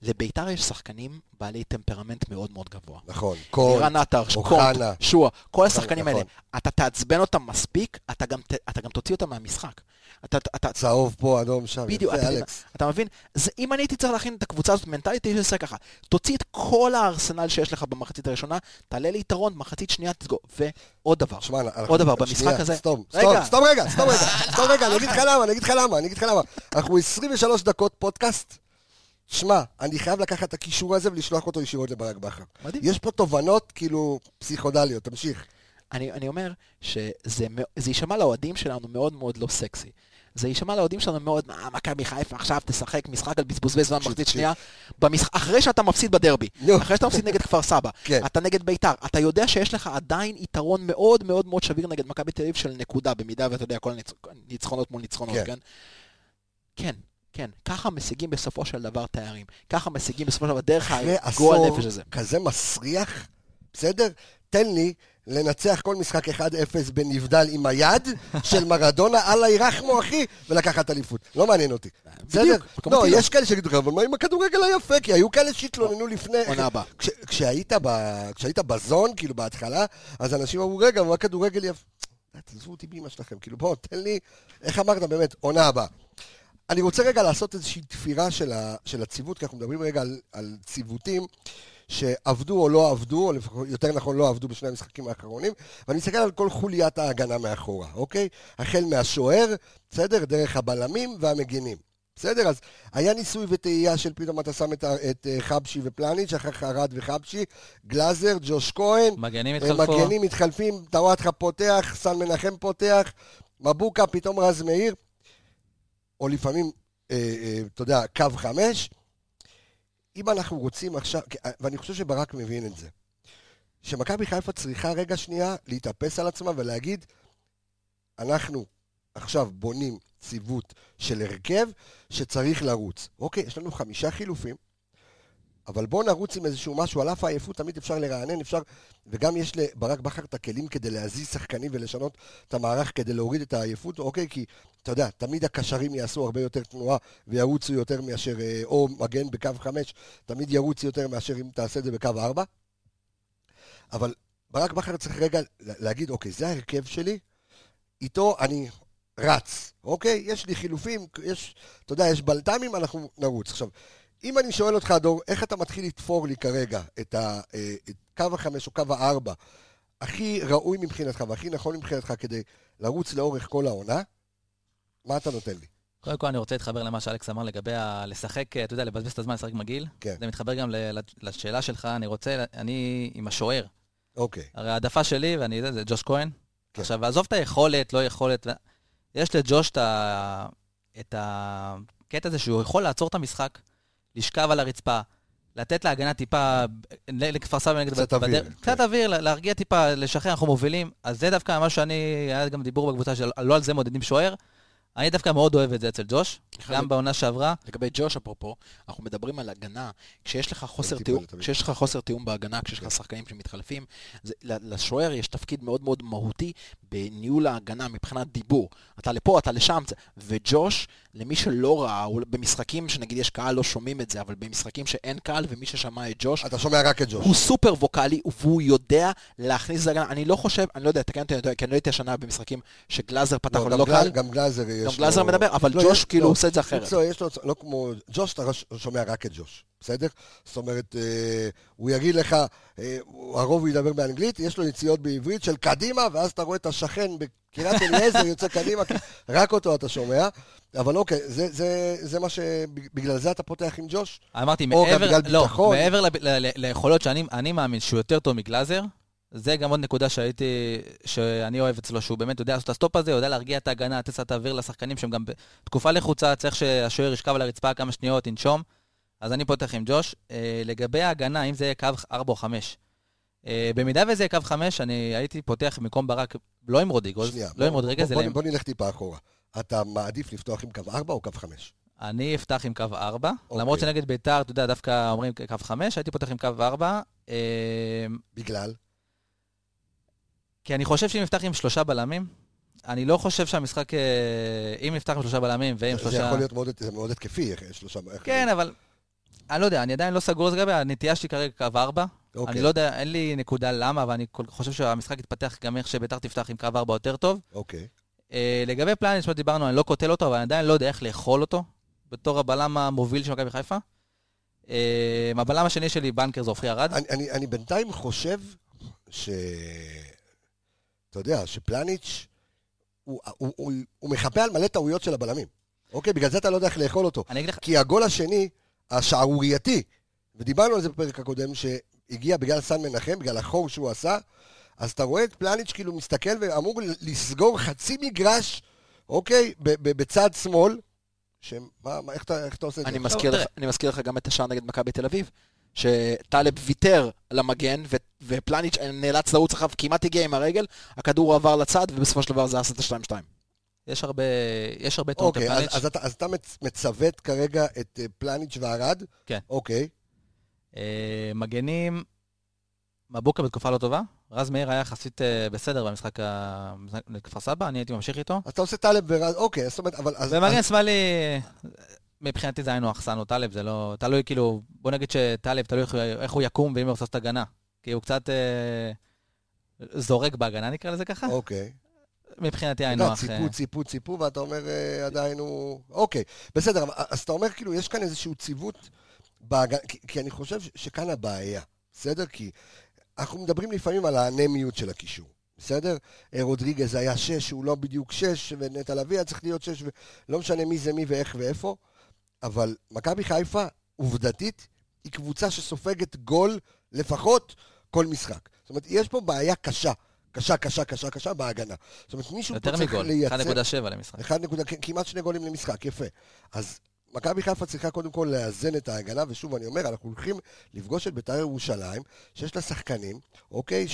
לביתר יש שחקנים בעלי טמפרמנט מאוד מאוד גבוה. נכון, קול, לירן עטר. קונט, שועה, כל השחקנים נכון. האלה. אתה תעצבן אותם מספיק, אתה גם אתה גם תוציא אותם מהמשחק. אתה- אתה- צהוב פה, אדום שם, בדיוק, יפה, אתה, אלכס. אתה מבין? זה, אם אני הייתי צריך להכין את הקבוצה הזאת מנטלית, הייתי עושה ככה. תוציא את כל הארסנל שיש לך במחצית הראשונה, תעלה ליתרון, מחצית שנייה תסגור. ועוד דבר, אנחנו- עוד דבר, שנייה, במשחק הזה... סתום. סתום, סתום רגע, סתום רגע, סתום רגע, אני אגיד לך למה, אני אגיד לך למה, אני אגיד לך למה. אנחנו 23 דקות פודקאסט. שמע, אני חייב לקחת את הקישור הזה ולשלוח אותו ישירות לברק בכר. מדהים. יש פה תובנות, כאילו, פסיכודליות, תמשיך. אני, אני אומר שזה יישמע לאוהדים שלנו מאוד מאוד לא סקסי. זה יישמע לאוהדים שלנו מאוד, מה, מכבי חיפה עכשיו תשחק משחק על בזבוזי זמן מחצית. שנייה, במשח... אחרי שאתה מפסיד בדרבי. אחרי שאתה מפסיד נגד כפר סבא, כן. אתה נגד ביתר, אתה יודע שיש לך עדיין יתרון מאוד מאוד מאוד שביר נגד מכבי תל אביב של נקודה, במידה ואתה יודע, כל. ניצחונות מול ניצחונות, כן. כן? כן, כן, ככה משיגים בסופו של דבר תארים, ככה משיגים בסופו של דבר דרך הגועל נפש הזה. כזה מסריח, בסדר? תן לי לנצח כל משחק 1-0 בנבדל עם היד של מרדונה, אללה ירחמו אחי, ולקחת אליפות. לא מעניין אותי. בסדר? לא. יש כאלה שיגידו לך, אבל מה עם הכדורגל היפה? כי היו כאלה שהתלוננו לפני... עונה הבאה. כש- כשהיית בזון, כאילו בהתחלה, אז אנשים אמרו, רגע, מה כדורגל יפה? תעזבו אותי באמא שלכם, כאילו בואו, תן לי, איך אמרת באמת, עונה הבאה. אני רוצה רגע לעשות איזושהי תפירה של, הציוות, כי אנחנו מדברים רגע על ציוותים שעבדו או לא עבדו, או לפחות, יותר נכון לא עבדו בשני המשחקים האחרונים, ואני אסתכל על כל חוליית ההגנה מאחורה, אוקיי? החל מהשוער, בסדר? דרך הבלמים והמגינים, בסדר? אז היה ניסוי וטעייה של פתאום אתה שם את, את אה, חבשי ופלניץ', אחר כך ארד וחבשי, גלאזר, ג'וש כהן, מגנים אה, התחלפו. מגנים מתחלפים, טוואטחה פותח, סן מנחם פותח, מבוקה, פתאום רז מאיר, או לפעמים, אה, אה, אתה יודע, קו חמש. אם אנחנו רוצים עכשיו, אה, ואני חושב שברק מבין את זה, שמכבי חיפה צריכה רגע שנייה להתאפס על עצמה ולהגיד, אנחנו עכשיו בונים ציוות של הרכב שצריך לרוץ. אוקיי, יש לנו חמישה חילופים, אבל בואו נרוץ עם איזשהו משהו, על אף העייפות תמיד אפשר לרענן, אפשר, וגם יש לברק בכר את הכלים כדי להזיז שחקנים ולשנות את המערך כדי להוריד את העייפות, אוקיי? כי אתה יודע, תמיד הקשרים יעשו הרבה יותר תנועה וירוצו יותר מאשר, אה, או מגן בקו חמש, תמיד ירוץ יותר מאשר אם תעשה את זה בקו ארבע. אבל ברק בכר צריך רגע להגיד, אוקיי, זה ההרכב שלי, איתו אני רץ, אוקיי? יש לי חילופים, יש, אתה יודע, יש בלת"מים, אנחנו נרוץ. עכשיו, אם אני שואל אותך, דור, איך אתה מתחיל לתפור לי כרגע את, ה, אה, את קו החמש או קו הארבע הכי ראוי מבחינתך והכי נכון מבחינתך כדי לרוץ לאורך כל העונה, מה אתה נותן לי? קודם כל אני רוצה להתחבר למה שאלכס אמר לגבי ה- לשחק, אתה יודע, לבזבז את הזמן לשחק מגעיל. כן. זה מתחבר גם ל- לשאלה שלך, אני רוצה, אני עם השוער. אוקיי, הרי העדפה שלי, ואני יודע, זה ג'וש כהן. כן. עכשיו, עזוב את היכולת, לא יכולת. יש לג'וש את ה- את הקטע הזה שהוא יכול לעצור את המשחק, לשכב על הרצפה, לתת להגנה טיפה, לכפר סבא נגד... קצת אוויר, בדרך- כן. קצת אוויר, לה- להרגיע טיפה, לשחרר, אנחנו מובילים. אז זה דווקא מה שאני, היה גם דיבור בקבוצה של לא על זה מודדים שוער. אני דווקא מאוד אוהב את זה אצל ג'וש, גם בעונה שעברה. לגבי ג'וש, אפרופו, אנחנו מדברים על הגנה, כשיש לך חוסר תיאום. כשיש לך חוסר תיאום בהגנה, כשיש לך שחקנים שמתחלפים, לשוער יש תפקיד מאוד מאוד מהותי בניהול ההגנה מבחינת דיבור. אתה לפה, אתה לשם, וג'וש, למי שלא ראה, במשחקים שנגיד יש קהל לא שומעים את זה, אבל במשחקים שאין קהל, ומי ששמע את ג'וש, אתה שומע רק את ג'וש. הוא סופר ווקאלי, והוא יודע להכניס להגנה. אני לא חושב, אני לא יודע, תקן אותי, כי אני לא הייתי השנה במשחקים שגלאזר פתח לא. גל- גם גלאזר יש גם. גלאזר מדבר, אבל לא, ג'וש כאילו לא, עושה את זה אחרת. אצלו יש לו, לא כמו, ג'וש אתה שומע רק את ג'וש, בסדר? זאת אומרת, אה, הוא יגיד לך, אה, הרוב הוא ידבר באנגלית, יש לו יציאות בעברית של קדימה, ואז אתה רואה את השחקן בקריית אליעזר יוצא קדימה, רק אותו אתה שומע. אבל אוקיי, זה, זה, זה מה ש... בגלל זה אתה פותח עם ג'וש? אמרתי, או גם מעבר, בגלל לא, ביטחון. מעבר לב- ל- ל- ליכולות שאני אני מאמין שהוא יותר טוב מגלאזר, זה גם עוד נקודה שהייתי, שאני אוהב אצלו, שהוא באמת יודע לעשות את הסטופ הזה, יודע להרגיע את ההגנה, לתת קצת אוויר לשחקנים שהם גם בתקופה לחוצה, צריך שהשוער ישכב על הרצפה כמה שניות, ינשום. אז אני פותח עם ג'וש. אה, לגבי ההגנה, אם זה יהיה קו 4 או 5, אה, במידה וזה יהיה קו 5, אני הייתי פותח במקום ברק, לא עם רודריגוז, לא עם בוא- רודריגז, בוא, אלא בוא, עם... בוא נלך טיפה אחורה. אתה מעדיף לפתוח עם קו 4 או קו 5? אני אפתח עם קו 4, אוקיי. למרות שנגד ביתר, אתה יודע, דווקא אומרים קו 5, הייתי פותח עם קו 4. אה, בגלל? כי אני חושב שאם נפתח עם שלושה בלמים, אני לא חושב שהמשחק, אה, אם נפתח עם שלושה בלמים ועם זה שלושה... יכול להיות מאוד, זה מאוד התקפי, איך שלושה... איך- כן, אבל אני לא יודע, אני עדיין לא סגור זה לגבי, הנטייה שלי כרגע קו 4. אוקיי. אני לא יודע, אין לי נקודה למה, אבל אני חושב שהמשחק יתפתח גם איך שביתר תפתח עם קו 4 יותר טוב. אוקיי. אה, לגבי פלניץ', מה דיברנו, אני לא קוטל אותו, אבל אני עדיין לא יודע איך לאכול אותו, בתור הבלם המוביל של מכבי חיפה. אה, הבלם השני שלי, בנקר, זה עופרי ארד. אני, אני, אני בינתיים חושב ש... אתה יודע, שפלניץ' הוא, הוא, הוא, הוא מחפה על מלא טעויות של הבלמים. אוקיי? בגלל זה אתה לא יודע איך לאכול אותו. אני אגיד לך, כי הגול השני, השערורייתי, ודיברנו על זה בפרק הקודם, שהגיע בגלל סן מנחם, בגלל החור שהוא עשה, אז אתה רואה את פלניץ' כאילו מסתכל ואמור לסגור חצי מגרש, אוקיי? ב- ב- בצד שמאל. שמה, מה, איך, אתה, איך אתה עושה את זה? אני עכשיו, מזכיר, תראה. לך, אני מזכיר לך גם את השער נגד מכבי תל אביב, שטלב ויתר למגן, ו, ופלניץ' נאלץ לרוץ אחריו, כמעט הגיע עם הרגל, הכדור עבר לצד, ובסופו של דבר זה עשה את ה-2-2. יש הרבה, יש הרבה טעונות אוקיי, אז, לפלניץ'. אז, אתה, אז אתה מצ- מצוות כרגע את אה, פלניץ' וערד? כן. אוקיי. אה, מגנים, מבוקה בתקופה לא טובה. רז מאיר היה יחסית אה, בסדר במשחק ה- נגד כפר סבא, אני הייתי ממשיך איתו. אז אתה עושה טלב ורז, אוקיי, זאת אומרת, אבל... אז, ומגן אז, שמאלי, מבחינתי זה היינו אחסן או טלב, זה לא... תלוי כאילו, בוא נגיד שטלב, תלוי איך הוא- איך הוא יקום ואם הוא עושה את הגנה. כי הוא קצת אה, זורק בהגנה, נקרא לזה ככה. אוקיי. מבחינתי היינו אח... ציפו, ציפו, ציפו, ואתה אומר אה, עדיין הוא... אוקיי, בסדר, אז אתה אומר כאילו, יש כאן איזשהו ציוות, בהגנה, כי, כי אני חושב שכאן הבעיה, בסדר? כי אנחנו מדברים לפעמים על האנמיות של הקישור, בסדר? אה, רודריגז היה שש, הוא לא בדיוק שש, ונטע לביא היה צריך להיות שש, ולא משנה מי זה מי ואיך ואיפה. אבל מכבי חיפה, עובדתית, היא קבוצה שסופגת גול לפחות כל משחק. זאת אומרת, יש פה בעיה קשה. קשה, קשה, קשה, קשה בהגנה. זאת אומרת, מישהו יותר פה צריך מגול, לייצר... 1.7 למשחק. 1 נקודה, כמעט שני גולים למשחק, יפה. אז מכבי חיפה צריכה קודם כל לאזן את ההגנה, ושוב, אני אומר, אנחנו הולכים לפגוש את בית"ר ירושלים, שיש לה שחקנים, אוקיי,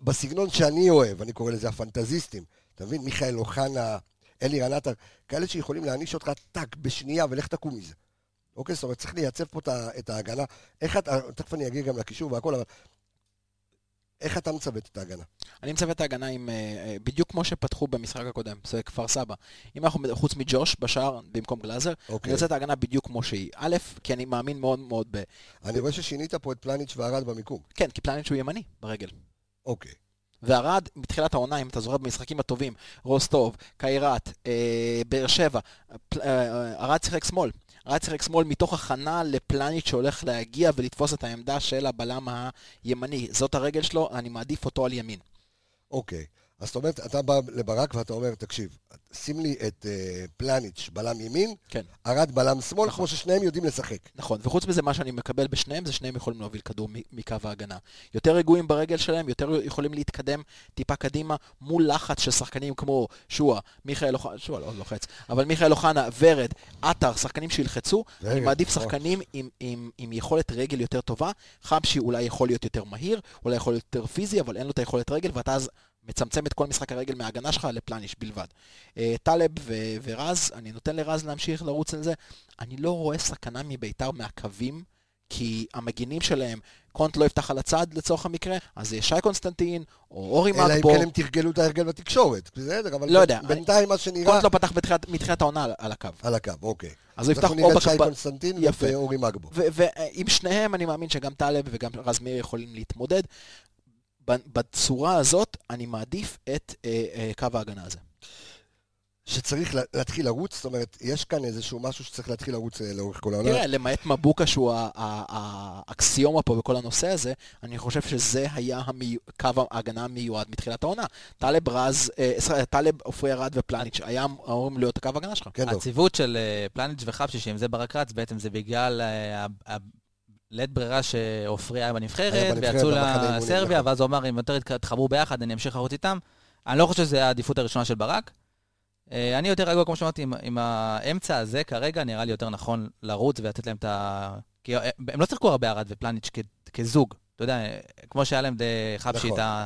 שבסגנון שאני אוהב, אני קורא לזה הפנטזיסטים, אתה מבין? מיכאל אוחנה, אלי רנטה, כאלה שיכולים להעניש אותך טאק בשנייה, ולך תקום מזה. אוקיי, זאת אומרת, צריך לייצב פה את ההגנה. איך אתה, תכף אני אגיע גם לקישור והכל, אבל איך אתה מצוות את ההגנה? אני מצוות את ההגנה עם, אה, אה, בדיוק כמו שפתחו במשחק הקודם, זה כפר סבא. אם אנחנו, חוץ מג'וש בשער במקום גלאזר, אוקיי. אני רוצה את ההגנה בדיוק כמו שהיא. א', כי אני מאמין מאוד מאוד ב... אני רואה ששינית פה את פלניץ' וערד במיקום. כן, כי פלנט שהוא ימני ברגל. אוקיי. וערד, מתחילת העונה, אם אתה זוכר במשחקים הטובים, רוסטוב, קיירת, אה, באר שבע, פל- אה, ערד שיחק שמאל. ערד שיחק שמאל מתוך הכנה לפלניץ' שהולך להגיע ולתפוס את העמדה של הבלם הימני. זאת הרגל שלו, אני מעדיף אותו על ימין. אוקיי. אז זאת אומרת, אתה בא לברק ואתה אומר, תקשיב, שים לי את אה, פלניץ' בלם ימין, כן. ארד בלם שמאל, נכון. כמו ששניהם יודעים לשחק. נכון, וחוץ מזה, מה שאני מקבל בשניהם, זה שניהם יכולים להוביל כדור מקו ההגנה. יותר רגועים ברגל שלהם, יותר יכולים להתקדם טיפה קדימה, מול לחץ של שחקנים כמו שועה, מיכאל אוחנה, שועה לא לוחץ, אבל מיכאל אוחנה, ורד, עטר, שחקנים שילחצו, ורד, אני מעדיף נכון. שחקנים עם, עם, עם יכולת רגל יותר טובה, חבשי אולי יכול להיות יותר מהיר, אולי יכול להיות יותר פיזי, אבל אין לו את היכולת רגל, ואתה אז מצמצם את כל משחק הרגל מההגנה שלך לפלניש בלבד. אה, טלב ו- ורז, אני נותן לרז להמשיך לרוץ על זה. אני לא רואה סכנה מביתר מהקווים, כי המגינים שלהם, קונט לא יפתח על הצד לצורך המקרה, אז זה יהיה שי קונסטנטין, או אורי אלא אם. כן הם תרגלו את ההרגל בתקשורת. בסדר, אבל לא יודע, בינתיים מה שנראה... קונט לא פתח מתחילת העונה על, על הקו. על הקו, אוקיי. אז הוא יפתח אנחנו או נראה את שי בקו... קונסטנטין. ואורי מגבו. ועם שניהם אני מאמין שגם טלב וגם רז מאיר יכולים להתמודד. בצורה הזאת אני מעדיף את אה, אה, קו ההגנה הזה. שצריך לה- להתחיל לרוץ, זאת אומרת, יש כאן איזשהו משהו שצריך להתחיל לרוץ אה, לאורך כל העונה. תראה, למעט מבוקה שהוא האקסיומה פה בכל הנושא הזה, אני חושב שזה היה המי... קו ההגנה המיועד מתחילת העונה. טלב רז, אה, טלב, עופרי ארד ופלניץ' היה אמורים להיות הקו ההגנה שלך. כן, דור. הציוות של אה, פלניץ' וחבשי, שאם זה ברק רץ, בעצם זה בגלל אה, לית ברירה שעופרי היה בנבחרת, ויצאו לסרביה, נכון. ואז הוא אמר, אם יותר יתחברו ביחד, אני אמשיך לרוץ איתם. אני לא חושב שזו העדיפות הראשונה של ברק. אה, אני יותר רגוע, כמו שאמרתי, עם- עם האמצע הזה, כרגע נראה לי יותר נכון לרוץ ולתת להם את ה... כי אה, הם לא שיחקו הרבה ארד ופלניץ' כ- כזוג. אתה יודע, כמו שהיה להם חבשי נכון. את ה-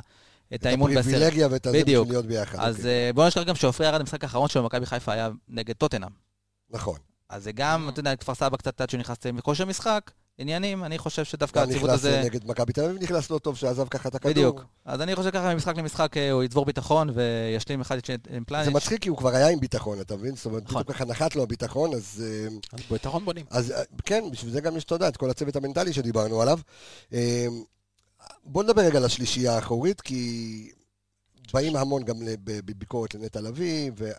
את את האימון בסרט. הפריבילגיה ואת הזה. בשביל להיות ביחד. אז אוקיי. אה, בואו נשכח גם שעופרי ארד, המשחק האחרון שלו במכבי חיפה היה נגד טוטנאם. נכון. אז זה גם, אתה יודע, כפר סבא קצת עד שהוא נכנס לכושר משחק, עניינים, אני חושב שדווקא גם הציוות נכנס הזה... נגד מכבי תל אביב, נכנס לא טוב שעזב ככה את הכדור. בדיוק. אז אני חושב ככה ממשחק למשחק אה, הוא יצבור ביטחון וישלים אחד את שני עם זה פלניץ'. מצחיק כי הוא כבר היה עם ביטחון, אתה מבין? זאת אומרת, נכון. פתאום ככה נחת לו הביטחון, אז... אה, אז ביתרון בונים. אז אה, כן, בשביל זה גם יש, יודע, את כל הצוות המנטלי שדיברנו עליו. בוא נדבר רגע על השלישייה האחורית, כי באים המון גם בביקורת לנטע לביא, ו-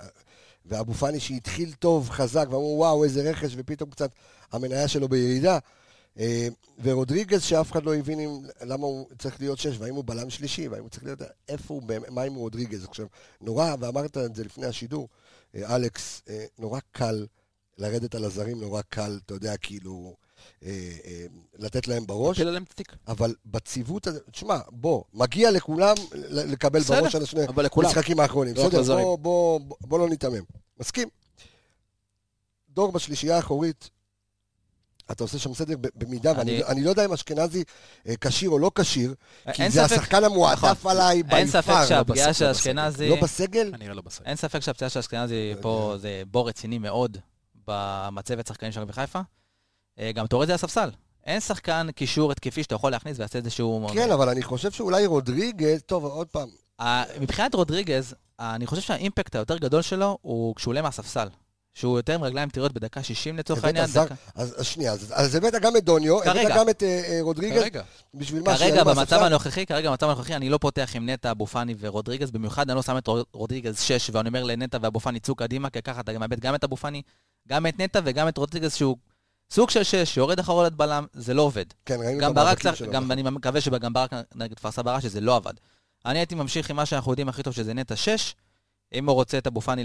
ואבו פאני שהתחיל טוב, חזק, ואמרו וואו, איזה רכש, ופתאום קצת המניה שלו בירידה. אה, ורודריגז, שאף אחד לא הבין אם, למה הוא צריך להיות שש, והאם הוא בלם שלישי, והאם הוא צריך להיות... איפה הוא, מה עם רודריגז? עכשיו, נורא, ואמרת את זה לפני השידור, אה, אלכס, אה, נורא קל לרדת על הזרים, נורא קל, אתה יודע, כאילו, לתת להם בראש, פיל עליהם את התיק. אבל בציוות הזה, תשמע, בוא, מגיע לכולם לקבל בסדר, בראש על השני. המשחקים האחרונים. לא בסדר. בוא, בוא, בוא, בוא לא ניתמם. מסכים. דור בשלישייה האחורית, אתה עושה שם סדר במידה, אני- ואני אני לא יודע אם אשכנזי אה, כשיר או לא כשיר, כי אין זה ספק- השחקן המועדף נכון. עליי אין ספק ביפר. שהפגיעה של לא אשכנזי, לא בסגל? כנראה לא בסגל. אין ספק שהפציעה של אשכנזי פה זה בור רציני מאוד במצבת שחקנים של מכבי חיפה. אה, גם את זה הספסל. אין שחקן קישור התקפי שאתה יכול להכניס ויעשה איזשהו... כן, אבל אני חושב שאולי רודריגז, טוב, עוד פעם, מבחינת רודריגז, אני חושב שהאימפקט היותר גדול שלו הוא כשהוא עולה מהספסל. שהוא יותר עם רגליים טריות בדקה 60 לצורך העניין. זר- דקה- אז אז שנייה, אז- אז הבאת גם את דוניו, הבאת. גם את אה, אה, רודריגז, כרגע. בשביל מה? כרגע במצב? הנוכחי, כרגע במצב הנוכחי אני לא פותח עם נטע, אבו פאני ורודריגז, במיוחד אני לא שם את רוד- רודריגז 6 ואני אומר לנטע ואבו פאני צאו קדימה, כי ככה אתה מאבד גם את אבו פאני, גם את נטע וגם את רודריגז שהוא סוג של 6, שיורד אחורה לבלם, זה לא עובד. כן, ראינו גם ברק שלו. גם אני מקווה שגם ברק נגד כפר סבא שזה לא עבד. אני הייתי ממשיך עם מה שאנחנו יודעים הכי טוב שזה נטע 6, אם הוא רוצה את אבו פאני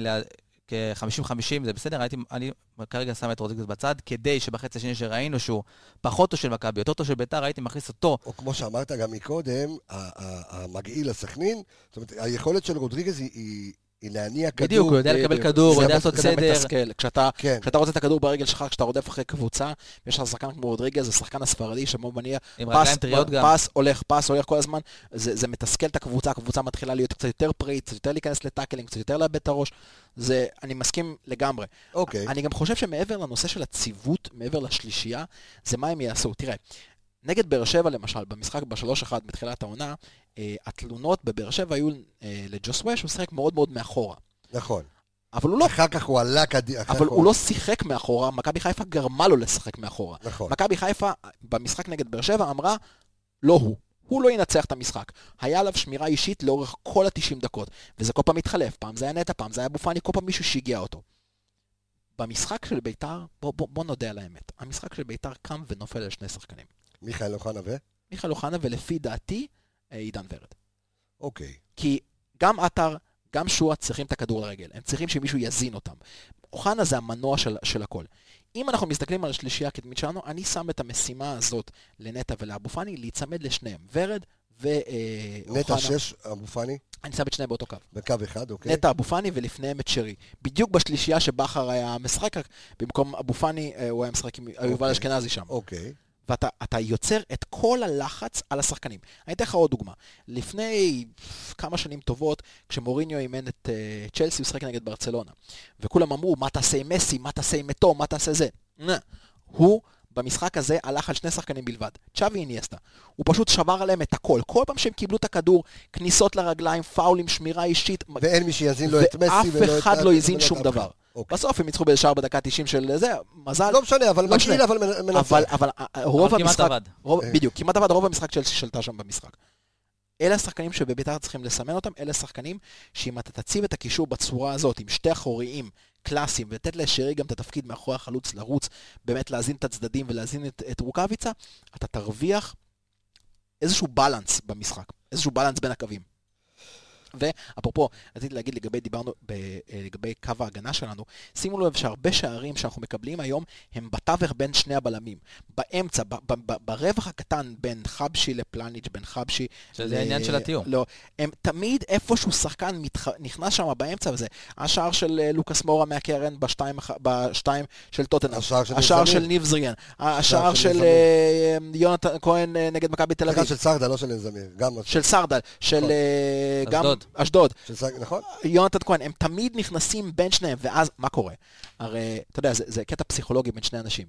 כ-50-50 זה בסדר, הייתי, אני כרגע שם את רודריגז בצד, כדי שבחצי השני שראינו שהוא פחות טוב של מכבי, יותר טוב של ביתר, הייתי מכניס אותו. או כמו שאמרת גם מקודם, המגעיל לסכנין, זאת אומרת, היכולת של רודריגז היא- היא היא להניע כדור. בדיוק, הוא יודע לקבל. כדור, הוא זה יודע לעשות זה סדר. מתסכל. כשאתה כן. כשאתה רוצה את הכדור ברגל שלך, כשאתה רודף אחרי קבוצה, ויש לך שחקן כמו רודריגז, זה שחקן הספרדי שבו מניע פס. פס הולך, פס הולך כל הזמן, זה, זה מתסכל את הקבוצה, הקבוצה מתחילה להיות קצת יותר פראית, קצת יותר להיכנס לטאקלים, קצת יותר לאבד את הראש, זה, אני מסכים לגמרי. אוקיי. אני גם חושב שמעבר לנושא של הציוות, מעבר לשלישייה, זה מה הם יעשו. תראה, נגד באר שבע למשל, במשחק ב-3-1 בתחילת העונה, אה, התלונות בבאר שבע היו אה, לג'וסווה שהוא שיחק מאוד מאוד מאחורה. נכון. אבל הוא לא, אחר כך הוא עלה קדימה. אבל הוא לא שיחק מאחורה, מכבי חיפה גרמה לו לשחק מאחורה. נכון. מכבי חיפה במשחק נגד באר שבע אמרה, לא הוא. הוא לא ינצח את המשחק. היה עליו שמירה אישית לאורך כל ה-90 דקות, וזה כל פעם מתחלף. פעם זה היה נטע, פעם זה היה אבו פאני, כל פעם מישהו שהגיע אותו. במשחק של ביתר, בוא, בוא, בוא נודה על האמת, המשחק של ביתר קם ונופל על שני שחקנים. מיכאל אוחנה ו? מיכאל אוחנה ולפי דעתי, אה, עידן ורד. אוקיי. כי גם עטר, גם שועה צריכים את הכדור לרגל. הם צריכים שמישהו יזין אותם. אוחנה זה המנוע של, של הכל. אם אנחנו מסתכלים על השלישייה הקדמית שלנו, אני שם את המשימה הזאת לנטע ולאבו פאני להיצמד לשניהם. ורד ואוחנה. נטע שש, אבו פאני, אני שם את שניהם באותו קו. בקו אחד, אוקיי. נטע אבו פאני ולפניהם את שרי. בדיוק בשלישייה שבכר היה משחק, במקום אבו פאני אה, הוא היה משחק עם יובל אוקיי. אשכנזי שם. אוקיי. ואתה אתה יוצר את כל הלחץ על השחקנים. אני אתן לך עוד דוגמה. לפני כמה שנים טובות, כשמוריניו אימן את uh, צ'לסי, הוא שיחק נגד ברצלונה. וכולם אמרו, מה תעשה עם מסי, מה תעשה עם אתו, מה תעשה זה. הוא במשחק הזה הלך על שני שחקנים בלבד, צ'אבי איניאסטה. הוא פשוט שבר עליהם את הכל. כל פעם שהם קיבלו את הכדור, כניסות לרגליים, פאולים, שמירה אישית, ואין מי שיזין לו את מסי ואף ולא את... אחד לא הזין שום דבר. אוקיי. בסוף הם ניצחו באיזה שער בדקה 90 של זה, מזל. לא משנה, אבל לא מגעיל. אבל מנ- מנצח. אבל, אבל אה, רוב כמעט המשחק, עבד. רוב, אה. בדיוק, כמעט עבד, רוב המשחק צ'לסי שלטה שם במשחק. אלה השחקנים שבביתר צריכים לסמן אותם, אלה השחקנים שאם אתה תציב את הקישור בצורה הזאת, עם שתי אחוריים קלאסיים, ולתת לשרי גם את התפקיד מאחורי החלוץ לרוץ, באמת להזין את הצדדים ולהזין את, את רוקאביצה, אתה תרוויח איזשהו בלנס במשחק, איזשהו בלנס בין הקווים. ואפרופו, רציתי להגיד לגבי, דיברנו ב, אה, לגבי קו ההגנה שלנו, שימו לב שהרבה שערים שאנחנו מקבלים היום הם בתווך בין שני הבלמים. באמצע, ב, ב, ב, ברווח הקטן בין חבשי לפלניץ', בין חבשי... שזה ל- העניין של התיאום. לא, הם תמיד איפשהו שחקן מתח... נכנס שם באמצע וזה. השער של אה, לוקאס מורה מהקרן בשתיים, בשתיים של טוטנאם. השער של השער. של ניב זריאן. השער של של יונתן כהן אה, נגד מכבי תל אביב. של סרדה, לא של זמיר. גם של סרדל, של גם אשדוד. אשדוד. נכון? יונתן כהן, הם תמיד נכנסים בין שניהם, ואז מה קורה? הרי, אתה יודע, זה, זה קטע פסיכולוגי בין שני אנשים.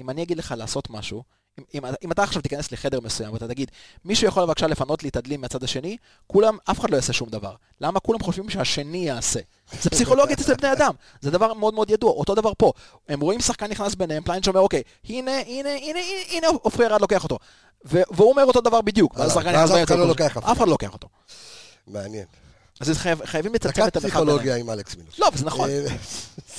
אם אני אגיד לך לעשות משהו, אם, אם, אם אתה עכשיו תיכנס לחדר מסוים ואתה תגיד, מישהו יכול בבקשה לפנות לי את הדלים מהצד השני, כולם, אף אחד לא יעשה שום דבר. למה? כולם חושבים שהשני יעשה. זה פסיכולוגית אצל בני אדם, זה דבר מאוד מאוד ידוע, אותו דבר פה. הם רואים שחקן נכנס ביניהם, פליינש אומר, אוקיי, הנה, הנה, הנה, הנה, הנה, עופרי ארד לוקח אותו. והוא אומר אותו דבר בדיוק. ואז השחקן לא אף אף אחד לא לוקח אותו. מעניין. אז חייב, חייבים לצמצם דקת את המרחב פסיכולוגיה ביניהם. עם אלכס מילוש. לא, זה נכון, אה,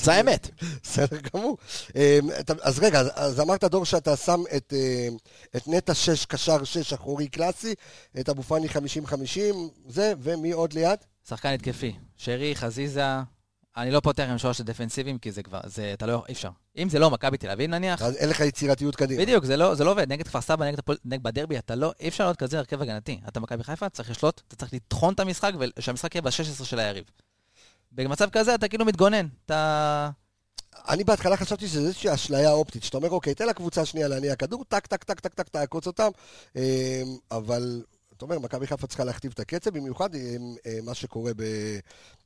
זה האמת. בסדר גמור. אה, אתה- אז רגע, אז- אז אמרת דור שאתה שם את, אה, את נטע 6, קשר 6 אחורי קלאסי, את אבו פאני 50-50, זה, ומי עוד ליד? שחקן התקפי. שרי, חזיזה, אני לא פותח עם שלושת דפנסיביים, כי זה כבר, זה, אתה לא, אי אפשר. אם זה לא מכבי תל אביב נניח, אז אין לך יצירתיות קדימה. בדיוק, זה לא, זה לא עובד. נגד כפר סבא, נגד הפועל, נגד בדרבי, אתה לא, אי אפשר להיות כזה הרכב הגנתי. אתה מכבי חיפה, צריך לשלוט, אתה צריך לטחון את המשחק, ושהמשחק יהיה ב-16 של היריב. במצב כזה אתה כאילו מתגונן. אתה... אני בהתחלה חשבתי שזה איזושהי אשליה אופטית, שאתה אומר, אוקיי, תן לקבוצה השנייה להניע כדור, טק, טק, טק, טק, טק, תעקוץ אותם, אה, אבל, אתה אומר, מכבי חיפה צריכה להכתיב את הקצב, במיוחד עם אה, מה שקורה.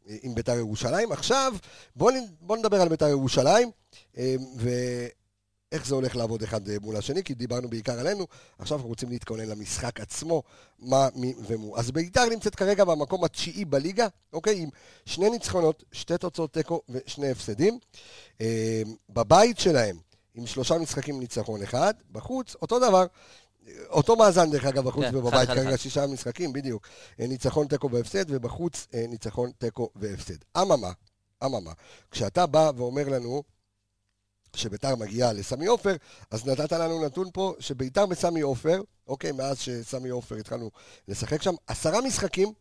עם ביתר ירושלים. עכשיו, בואו בוא נדבר על ביתר ירושלים, אה, ואיך זה הולך לעבוד אחד אה, מול השני, כי דיברנו בעיקר עלינו, עכשיו אנחנו רוצים להתכונן למשחק עצמו, מה, מי ומו. אז ביתר נמצאת כרגע במקום התשיעי בליגה, אוקיי? עם שני ניצחונות, שתי תוצאות תיקו ושני הפסדים. אה, בבית שלהם, עם שלושה משחקים ניצחון אחד, בחוץ, אותו דבר. אותו מאזן דרך אגב בחוץ כן, ובבית, כרגע. שישה משחקים, בדיוק. אה, ניצחון תיקו והפסד, ובחוץ אה, ניצחון תיקו והפסד. אממה, אממה, כשאתה בא ואומר לנו שביתר מגיעה לסמי עופר, אז נתת לנו נתון פה שביתר בסמי עופר, אוקיי, מאז שסמי עופר התחלנו לשחק שם, עשרה משחקים,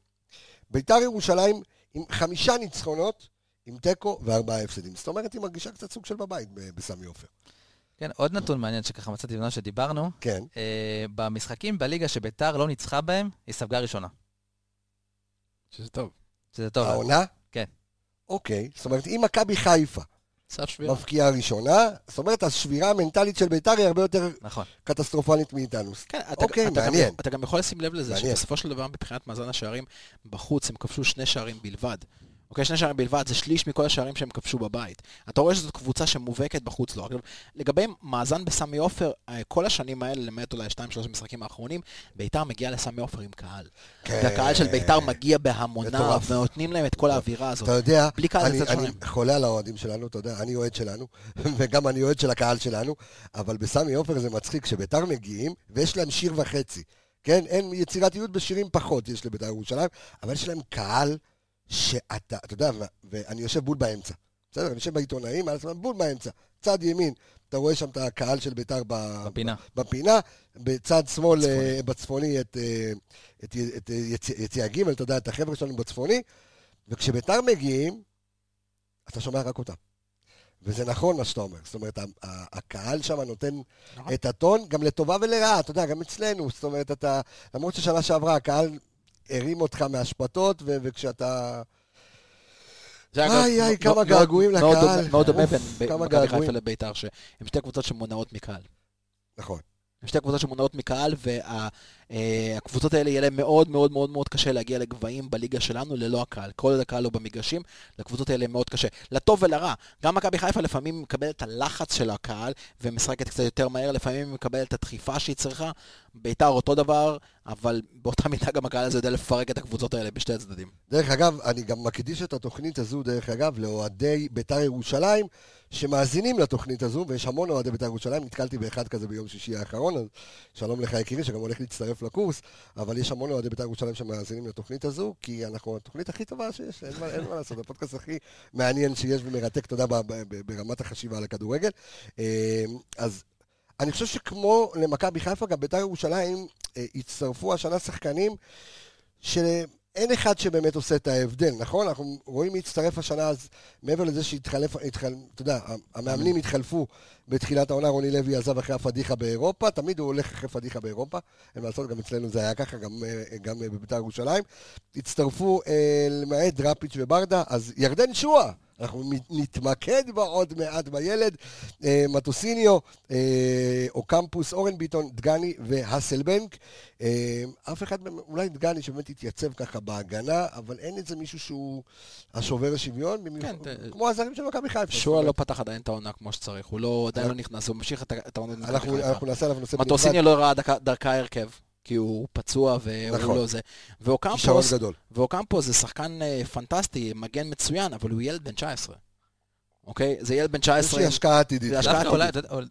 ביתר ירושלים עם חמישה ניצחונות, עם תיקו וארבעה הפסדים. זאת אומרת, היא מרגישה קצת סוג של בבית בסמי עופר. כן, עוד נתון מעניין שככה מצאתי בזמן שדיברנו. כן. אה, במשחקים בליגה שביתר לא ניצחה בהם, היא ספגה ראשונה. שזה טוב. שזה טוב. העונה? כן. אוקיי, זאת אומרת, אם מכבי חיפה. מבקיעה ראשונה, זאת אומרת, השבירה המנטלית של ביתר היא הרבה יותר נכון. קטסטרופלית מאיתנו. כן, אתה, אוקיי, אתה, מעניין. גם, אתה גם יכול לשים לב לזה מעניין. שבסופו של דבר מבחינת מאזן השערים בחוץ הם כבשו שני שערים בלבד. אוקיי, שני שערים בלבד, זה שליש מכל השערים שהם כבשו בבית. אתה רואה שזאת קבוצה שמובהקת בחוץ לא. אגב, לגבי מאזן בסמי עופר, אה, כל השנים האלה, למעט אולי 2-3 משחקים האחרונים, ביתר מגיעה לסמי עופר עם קהל. כן. והקהל של ביתר מגיע בהמוניו, מטורף. ונותנים להם את כל האווירה הזאת. אתה יודע, בלי קהל אני, זה קצת אני. חולה על האוהדים שלנו, אתה יודע, אני אוהד שלנו, וגם אני אוהד של הקהל שלנו, אבל בסמי עופר זה מצחיק, כשביתר מגיעים, ויש להם שיר וחצי, כן? אין יצירתיות בשירים פחות יש לביתר ירושלים, אבל יש להם קהל שאתה, אתה יודע, ואני יושב בול באמצע, בסדר? אני יושב בעיתונאים, על הזמן בול באמצע, צד ימין, אתה רואה שם את הקהל של ביתר בפינה. בפינה, בצד שמאל, צפוני. אה, בצפוני, את, אה, את, את, אה, יצ- יציע ג', אתה יודע, את החבר'ה שלנו בצפוני, וכשביתר מגיעים, אתה שומע רק אותם. וזה נכון מה שאתה אומר, זאת אומרת, הקהל שם נותן נכון. את הטון גם לטובה ולרעה, אתה יודע, גם אצלנו, זאת אומרת, אתה, למרות ששנה שעברה הקהל הרים אותך מהשפתות, ו- וכשאתה... איי, איי, כמה געגועים לקהל. מאוד דומה בין מכבי. חיפה לביתר, שהן שתי קבוצות שמונעות מקהל. נכון. הן שתי קבוצות שמונעות מקהל, והקבוצות האלה יהיה להם מאוד מאוד מאוד מאוד קשה להגיע לגבהים בליגה שלנו ללא הקהל. כל עוד הקהל לא במגרשים, לקבוצות האלה מאוד קשה. לטוב ולרע. גם מכבי חיפה לפעמים מקבלת את הלחץ של הקהל, ומשחקת קצת יותר מהר, לפעמים היא מקבלת את הדחיפה שהיא צריכה. ביתר אותו דבר, אבל באותה מידה גם הקהל הזה יודע לפרק את הקבוצות האלה בשתי הצדדים. דרך אגב, אני גם מקדיש את התוכנית הזו, דרך אגב, לאוהדי בית"ר ירושלים, שמאזינים לתוכנית הזו, ויש המון אוהדי בית"ר ירושלים, נתקלתי באחד כזה ביום שישי האחרון, אז שלום לך יקירי, שגם הולך להצטרף לקורס, אבל יש המון אוהדי בית"ר ירושלים שמאזינים לתוכנית הזו, כי אנחנו התוכנית הכי טובה שיש, אין מה, אין מה לעשות, הפודקאסט הכי מעניין שיש ומרתק, תודה ב- ב- ב- ברמת החשיבה על הכדורגל. אה, אז אני חושב שכמו למכבי חיפה, גם בית"ר ירושלים אה, הצטרפו השנה שחקנים שאין אחד שבאמת עושה את ההבדל, נכון? אנחנו רואים מי הצטרף השנה, אז מעבר לזה שהתחלף, התחל, אתה יודע, המאמנים התחלפו בתחילת העונה, רוני לוי עזב אחרי הפדיחה באירופה, תמיד הוא הולך אחרי פדיחה באירופה, אין מה לעשות, גם אצלנו זה היה ככה, גם, אה, גם בבית"ר ירושלים. הצטרפו, אה, למעט דראפיץ' וברדה, אז ירדן שועה. אנחנו נתמקד בה עוד מעט בילד, אה, מטוסיניו, אה, אוקמפוס, אורן ביטון, דגני והסלבנק. אה, אף אחד אולי דגני שבאמת התייצב ככה בהגנה, אבל אין איזה מישהו שהוא השובר השוויון, במיוחד- כן, כמו הזרים של מכבי חיפה. שועה לא פתח עדיין את העונה כמו שצריך, הוא לא, עדיין לא נכנס, הוא ממשיך את העונה אנחנו נעשה עליו נושא מטוסיניו לא ראה דרכה הרכב, כי הוא פצוע והוא נכון. לא זה. כישרון ואוקמפוס, גדול. ואוקמפוס זה שחקן אה, פנטסטי, מגן מצוין, אבל הוא ילד בן 19. אוקיי? זה ילד בן יש 19. לי השקעה עתידית.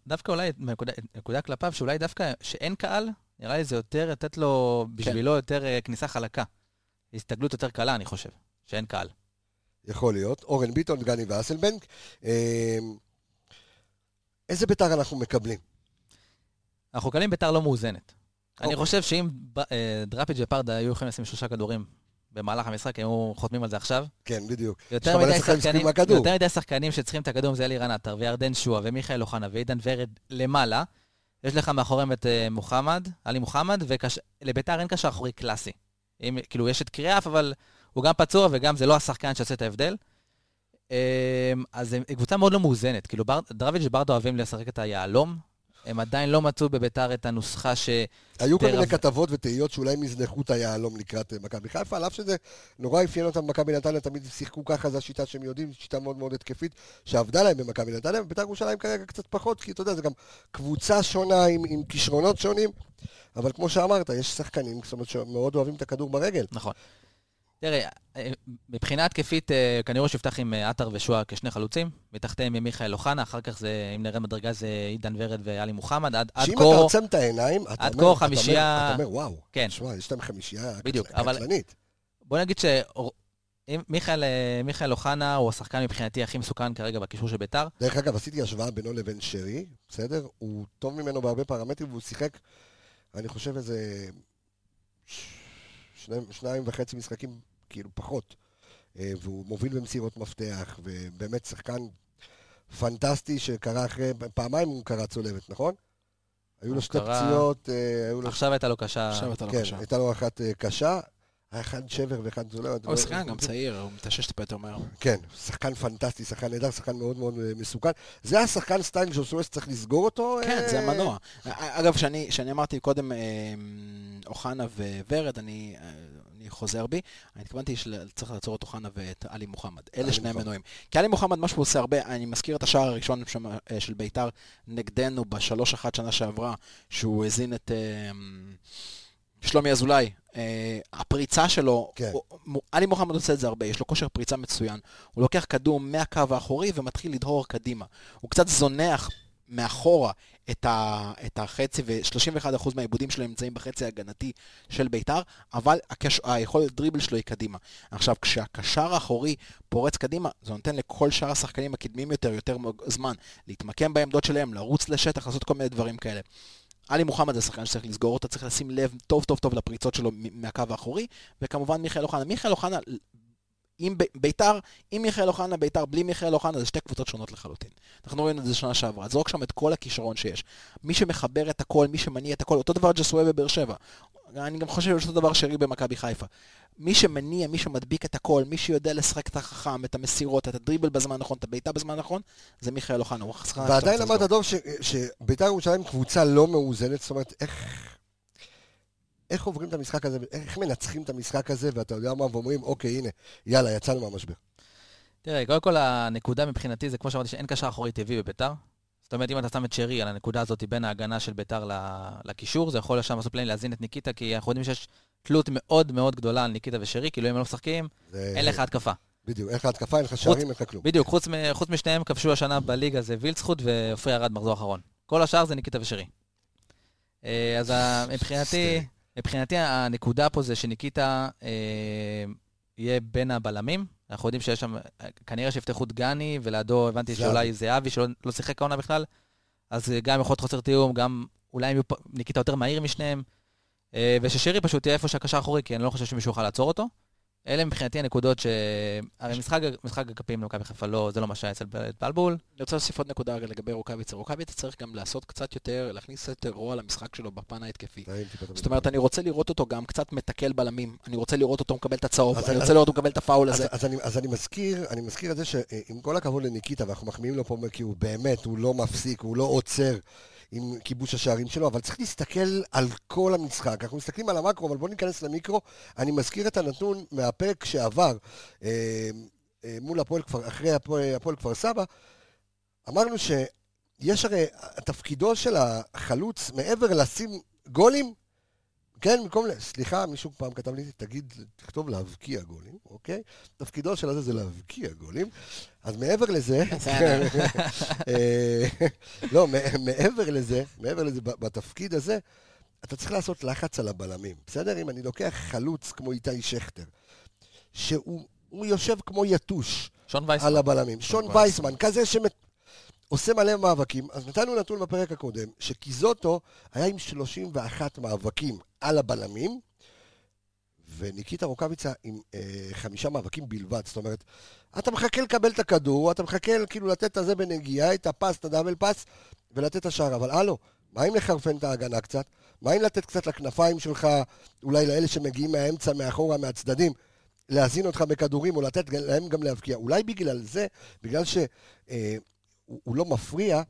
דווקא. אולי, נקודה, כלפיו, שאולי דווקא שאין קהל, נראה לי זה יותר לתת לו, בשבילו יותר אה, כניסה חלקה. הסתגלות יותר קלה, אני חושב, שאין קהל. יכול להיות. אורן ביטון, דגני ואסלבנק. אה, איזה בית"ר אנחנו מקבלים? אנחנו מקבלים ביתר לא מאוזנת. אני. חושב שאם אה, דראפיג' ופרדה היו יכולים לשים שלושה כדורים במהלך המשחק, הם היו חותמים על זה עכשיו. כן, בדיוק. יותר מדי שחקנים. יותר מדי שחקנים שצריכים את הכדור, זה אלירן עטר וירדן שועה ומיכאל אוחנה ועידן ורד למעלה. יש לך מאחוריהם את אה, מוחמד, עלי מוחמד, ולביתר אין קשר אחורי קלאסי. אם, כאילו, יש את קריאף, אבל הוא גם פצוע וגם זה לא השחקן שעושה את ההבדל. אה, אז הם- קבוצה מאוד לא מאוזנת. כאילו, דרביץ' וברדה אוהבים לשחק את היהלום. הם עדיין לא מצאו בביתר את הנוסחה ש... היו כל מיני כתבות ותהיות שאולי הם יזנחו את היהלום לקראת אה, מכבי חיפה, על אף שזה נורא אפיין אותם במכבי נתניה, תמיד שיחקו ככה, זו השיטה שהם יודעים, שיטה מאוד מאוד התקפית, שעבדה להם במכבי נתניה, ובית"ר ירושלים כרגע קצת פחות, כי אתה יודע, זו גם קבוצה שונה עם, עם כישרונות שונים, אבל כמו שאמרת, יש שחקנים, זאת אומרת, שמאוד אוהבים את הכדור ברגל. נכון. תראה, אה, מבחינה התקפית, אה, כנראה שיפתח עם אה, עטר ושועה כשני חלוצים, מתחתיהם עם מיכאל אוחנה, אחר כך זה, אם נרד מדרגה, זה עידן ורד ואלי מוחמד, עד עד שאם כה... אתה עוצם את העיניים, אתה עד אומר, כה אתה אומר- חמישייה- אתה אומר, וואו, כן. תשמע, יש להם חמישייה בדיוק, אבל-. בוא נגיד שמיכאל מיכאל אוחנה הוא השחקן מבחינתי הכי מסוכן כרגע בקישור של ביתר. דרך אגב, עשיתי השוואה בינו לבין שרי, בסדר? הוא טוב ממנו בהרבה פרמטרים, והוא שיחק, אני חושב, איזה ש- שני, שניים וחצי משחקים, כאילו, פחות. אה, והוא מוביל במסירות מפתח, ובאמת שחקן פנטסטי שקרה אחרי, פעמיים הוא קרא צולבת, נכון? היו לו שתי פציעות, אה, היו לו... עכשיו הייתה לו קשה. עכשיו אתה לא כן, קשה. הייתה לו אחת אה, קשה, היה אחד שבר ואחד צולבת. הוא שחקן גם צעיר, הוא מתשש טיפה יותר מהר. כן, שחקן פנטסטי, שחקן נהדר, שחקן מאוד מאוד מסוכן. זה השחקן סטייל ג'וסואס, צריך לסגור אותו? כן, אה, זה המנוע. אגב, שאני שאני אמרתי קודם אוחנה וורד, אני אני חוזר בי, אני התכוונתי שצריך לעצור את אוחנה ואת עלי מוחמד. אלה שני. מנועים. כי עלי מוחמד, מה שהוא עושה הרבה, אני מזכיר את השער הראשון אה, של ביתר נגדנו בשלוש אחת שנה שעברה, שהוא הזין את אה, שלומי אזולאי. אה, הפריצה שלו, כן. הוא- עלי מוחמד עושה את זה הרבה, יש לו כושר פריצה מצוין. הוא לוקח כדור מהקו האחורי ומתחיל לדהור קדימה. הוא קצת זונח מאחורה את, ה, את החצי, ו-31% מהעיבודים שלו נמצאים בחצי ההגנתי של ביתר, אבל הקש, היכולת דריבל שלו היא קדימה. עכשיו, כשהקשר האחורי פורץ קדימה, זה נותן לכל שאר השחקנים הקדמיים יותר, יותר זמן להתמקם בעמדות שלהם, לרוץ לשטח, לעשות כל מיני דברים כאלה. עלי מוחמד זה שחקן שצריך לסגור אותו, צריך לשים לב טוב טוב טוב לפריצות שלו מהקו האחורי, וכמובן מיכאל אוחנה. מיכאל אוחנה, עם ב- ביתר, עם מיכאל אוחנה, ביתר, בלי מיכאל אוחנה, זה שתי קבוצות שונות לחלוטין. אנחנו רואים את זה שנה שעברה, זרוק שם את כל הכישרון שיש. מי שמחבר את הכל, מי שמניע את הכל, אותו דבר ג'סווה בבאר שבע. אני גם חושב שאותו דבר שרי במכבי חיפה. מי שמניע, מי שמדביק את הכל, מי שיודע לשחק את החכם, את המסירות, את הדריבל בזמן הנכון, את הבעיטה בזמן הנכון, זה מיכאל אוחנה. הוא ועדיין. דוב, ש- שביתר ירושלים קבוצה לא מאוזנת, זאת אומרת, איך... איך עוברים את המשחק הזה, איך מנצחים את המשחק הזה, ואתה יודע מה, ואומרים, אוקיי, הנה, יאללה, יצאנו מהמשבר. תראה, קודם כל הנקודה מבחינתי זה כמו שאמרתי שאין קשר אחורי טבעי בביתר. זאת אומרת, אם אתה שם את שרי על הנקודה הזאת בין ההגנה של ביתר לקישור, זה יכול שם לעשות פלאים להזין את ניקיטה, כי אנחנו יודעים שיש תלות מאוד מאוד גדולה על ניקיטה ושרי, כאילו אם הם לא משחקים, זה- אין לך התקפה. בדיוק, אין לך התקפה, אין לך שערים, אין לך כלום. בדיוק, חוץ, חוץ משניהם כבשו השנה בליגה זה וילצחוט ועופרי ארד מחזור אחרון. כל השאר זה ניקיטה ושרי. אה, אז מבחינתי, מבחינתי הנקודה פה זה שניקיטה אה, יהיה בין הבלמים. אנחנו יודעים שיש שם, אה, כנראה שיפתחו דגני, ולידו הבנתי זהבי. שאולי זהבי, שלא לא שיחק העונה בכלל. אז אה, גם יכול להיות חוסר תיאום, גם אולי פ- ניקיטה יותר מהיר משניהם. אה, וששרי פשוט יהיה איפה שהקשר האחורי, כי אני לא חושב שמישהו יוכל לעצור אותו. אלה מבחינתי הנקודות ש... הרי משחק, משחק הגפים למכבי חיפה לא, זה לא מה שהיה אצל בלבול. אני רוצה להוסיף עוד נקודה לגבי רוקאביצה. רוקאביצה צריך גם לעשות קצת יותר, להכניס יותר רוע למשחק שלו בפן ההתקפי. את זאת אומרת, אני רוצה לראות אותו גם קצת מתקל בלמים, אני רוצה לראות אותו מקבל את הצהוב, אני רוצה לראות אותו מקבל את הפאול אז, הזה. אז, אני, אז אני מזכיר, אני מזכיר את זה שעם כל הכבוד לניקיטה, ואנחנו מחמיאים לו פה, כי הוא באמת, הוא לא מפסיק, הוא לא עוצר עם כיבוש השערים שלו, אבל צריך להסתכל על כל המשחק. אנחנו מסתכלים על המקרו, אבל בואו ניכנס למיקרו. אני מזכיר את הנתון מהפרק שעבר אה, אה, מול הפועל כפר, אחרי הפועל, הפועל כפר סבא. אמרנו שיש הרי, תפקידו של החלוץ, מעבר לשים גולים, כן, במקום, ל- סליחה, מישהו פעם כתב לי, תגיד, תכתוב להבקיע גולים, אוקיי? תפקידו של הזה זה להבקיע גולים. אז מעבר לזה, בסדר. אה, לא, מעבר לזה, מעבר לזה, בתפקיד הזה, אתה צריך לעשות לחץ על הבלמים, בסדר? אם אני לוקח חלוץ כמו איתי שכטר, שהוא הוא יושב כמו יתוש שון וייסמן. על הבלמים, שון וייסמן. כזה שעושה מלא מאבקים, אז נתנו נתון בפרק הקודם, שקיזוטו היה עם 31 מאבקים על הבלמים, וניקיטה רוקאביצה עם אה, חמישה מאבקים בלבד, זאת אומרת, אתה מחכה לקבל את הכדור, אתה מחכה כאילו לתת את הזה בנגיעה, את הפס, את הדאבל פס, ולתת את השער, אבל הלו, מה אם לחרפן את ההגנה קצת? מה אם לתת קצת לכנפיים שלך, אולי לאלה שמגיעים מהאמצע, מאחורה, מהצדדים, להזין אותך בכדורים, או לתת להם גם להבקיע? אולי בגלל זה, בגלל שהוא אה, הוא- הוא לא מפריע,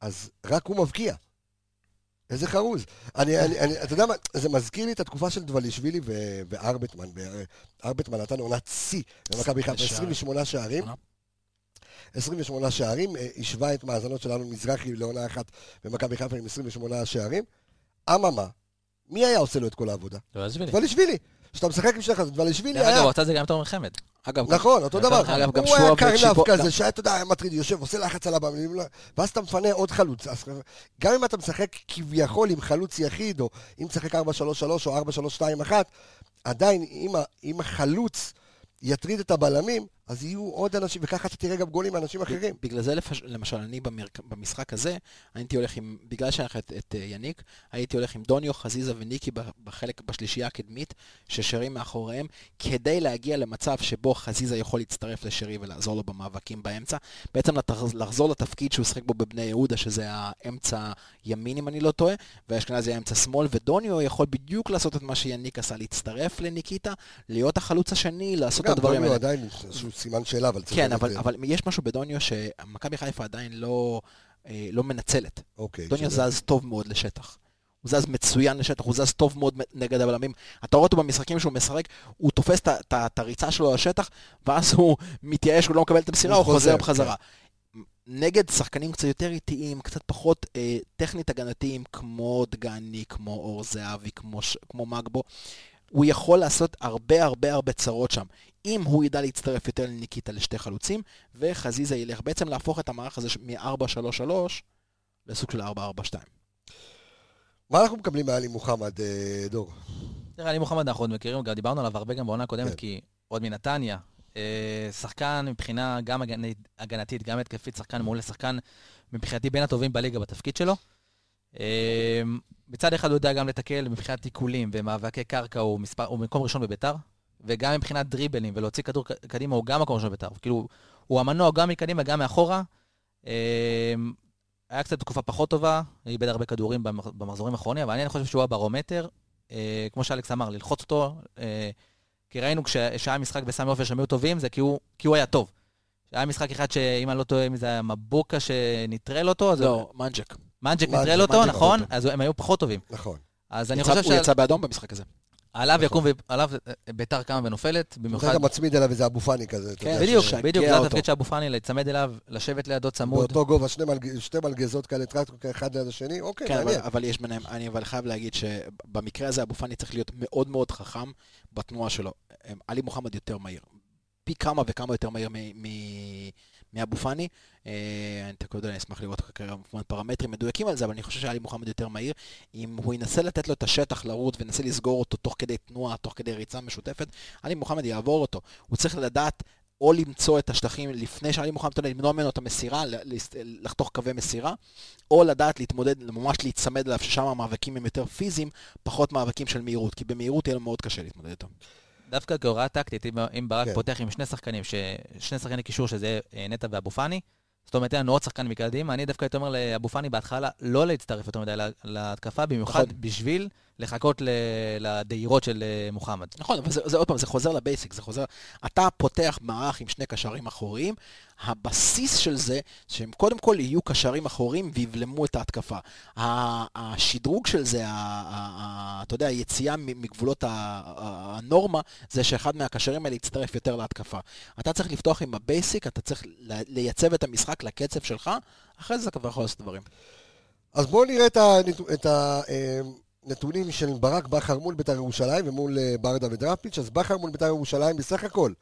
אז רק הוא מבקיע. איזה חרוז. אני, אני, אני, אתה יודע מה, זה מזכיר לי את התקופה של דבלישווילי ו- וארבטמן. ארבטמן נתן עונת שיא במכבי חיפה, שערים. 28 שערים. 28 שערים, אה, השווה את מאזנות שלנו מזרחי לעונה אחת במכבי חיפה עם 28 שערים. אממה, מי היה עושה לו את כל העבודה? דבלישווילי. כשאתה משחק עם שני חזות, דבלישווילי דרך אגב, היה... הוא עשה את זה גם יותר מחמד. אגב, נכון, אותו אגב, דבר. אגב, גם הוא היה שועה קרנף כזה, שהיה, אתה יודע, היה מטריד, יושב, עושה לחץ על הבמה, ואז אתה מפנה עוד חלוץ. אז גם אם אתה משחק כביכול עם חלוץ יחיד, או אם תשחק 4-3-3 או 4-3-2-1, עדיין, אם החלוץ יטריד את הבלמים, אז יהיו עוד אנשים, וככה אתה תראה גם גולים מאנשים אחרים. בגלל זה לפש- למשל אני במרק... במשחק הזה, הייתי הולך עם, בגלל שהיה לך את, את אה, יניק, הייתי הולך עם דוניו, חזיזה וניקי בחלק, בשלישייה הקדמית, ששרי מאחוריהם, כדי להגיע למצב שבו חזיזה יכול להצטרף לשרי ולעזור לו במאבקים באמצע. בעצם לחזור לתפקיד שהוא שיחק בו בבני יהודה, שזה האמצע ימין אם אני לא טועה, ואשכנזי האמצע שמאל, ודוניו יכול בדיוק לעשות את מה שיניק עשה, להצטרף לניקיטה, להיות החלוץ השני, לעשות את הדברים האלה. סימן שאלה, אבל צריך... כן, אבל, אבל יש משהו בדוניו שמכבי חיפה עדיין לא, אה, לא מנצלת. אוקיי. דוניו שזה- זז טוב מאוד לשטח. הוא זז מצוין לשטח, הוא זז טוב מאוד נגד הבלמים. אתה רואה אותו במשחקים שהוא משחק, הוא תופס את הריצה שלו לשטח, ואז הוא מתייאש, הוא לא מקבל את המסירה, הוא הוא חוזר בחזרה. נגד שחקנים קצת יותר איטיים, קצת פחות אה, טכנית הגנתיים, כמו דגני, כמו אור זהבי, כמו, כמו מגבו, הוא יכול לעשות הרבה הרבה הרבה צרות שם. אם הוא ידע להצטרף יותר לניקיטה לשתי חלוצים, וחזיזה ילך בעצם להפוך את המערך הזה מ-4-3-3 לסוג של 4-4-2. מה אנחנו מקבלים מעלי מוחמד, אה, דור? תראה, עלי מוחמד אנחנו עוד מכירים, גם דיברנו עליו הרבה גם בעונה הקודמת, כן. כי עוד מנתניה. אה, שחקן מבחינה גם הגנתית, גם התקפית, שחקן מעולה, שחקן מבחינתי בין הטובים בליגה בתפקיד שלו. מצד אחד הוא יודע גם לתקל מבחינת תיקולים ומאבקי קרקע, הוא, מספר, הוא מקום ראשון בביתר, וגם מבחינת דריבלים ולהוציא כדור קדימה הוא גם מקום ראשון בביתר. כאילו, הוא המנוע גם מקדימה, גם מאחורה. אה, היה קצת תקופה פחות טובה, איבד הרבה כדורים במח- במחזורים האחרונים, אבל אני חושב שהוא הברומטר. אה, כמו שאלכס אמר, ללחוץ אותו, אה, כי ראינו כש- כשהיה משחק בסמי עופר שהם היו טובים, זה כי הוא, כי הוא היה טוב. היה משחק אחד שאם אני לא טועה, אם זה היה מבוקה שנטרל אותו, אז לא, מנג'ק. מנג'ק נטרל אותו, נכון? אז הם היו פחות טובים. נכון. אז אני חושב הוא יצא באדום במשחק הזה. שעליו יקום, נכון. ועליו אה, ביתר קמה ונופלת, במיוחד. אתה מצמיד אליו איזה אבו פאני כזה. אתה כן, יודע, בדיוק, ש- בדיוק, זה. התפקיד של אבו פאני, להיצמד אליו, לשבת לידו צמוד. באותו גובה, שתי מלגזות כאלה, טרקטור אחד ליד השני, אוקיי, כן, אבל, מעניין. אבל יש ביניהם, אני אבל חייב להגיד שבמקרה הזה אבו פאני צריך להיות מאוד מאוד חכם בתנועה שלו. אמ, עלי מוחמד יותר מהיר. פי כמה וכמה יותר מהיר מ- מ- מאבו פאני. אה, אני יודע, אני אשמח לראות כמובן פרמטרים מדויקים על זה, אבל אני חושב שעלי מוחמד יותר מהיר. אם הוא ינסה לתת לו את השטח לרוץ וינסה לסגור אותו תוך כדי תנועה, תוך כדי ריצה משותפת, עלי מוחמד יעבור אותו. הוא צריך לדעת או למצוא את השטחים לפני שעלי מוחמד, אתה למנוע ממנו את המסירה, לחתוך קווי מסירה, או לדעת להתמודד, ממש להיצמד אליו, ששם המאבקים הם יותר פיזיים, פחות מאבקים של מהירות, כי במהירות יהיה לו מאוד קשה להתמודד איתם. דווקא כהוראה טקטית, אם, אם ברק כן. פותח עם שני שחקנים, ש... שני שחקני קישור, שזה אה, נטע ואבו פאני, זאת אומרת, אין לנו עוד שחקן מקדימה, אני דווקא הייתי אומר לאבו פאני בהתחלה לא להצטרף יותר מדי לה- להתקפה, במיוחד נכון. בשביל לחכות. לדהירות של אה, מוחמד. נכון, אבל זה, זה עוד פעם, זה חוזר לבייסיק, זה חוזר... אתה פותח מערך עם שני קשרים אחוריים, הבסיס של זה, שהם קודם כל יהיו קשרים אחוריים ויבלמו את ההתקפה. ה- השדרוג של זה, ה- ה- ה- אתה יודע, היציאה מגבולות ה- ה- הנורמה, זה שאחד מהקשרים האלה יצטרף יותר להתקפה. אתה צריך לפתוח עם ה basic, אתה צריך ל- לייצב את המשחק לקצב שלך, אחרי זה אתה כבר יכול לעשות דברים. אז בואו נראה את הנת- את הנתונים של ברק בכר מול בית"ר ירושלים ומול אה, ברדה ודראפיץ'. אז בכר מול בית"ר ירושלים בסך הכל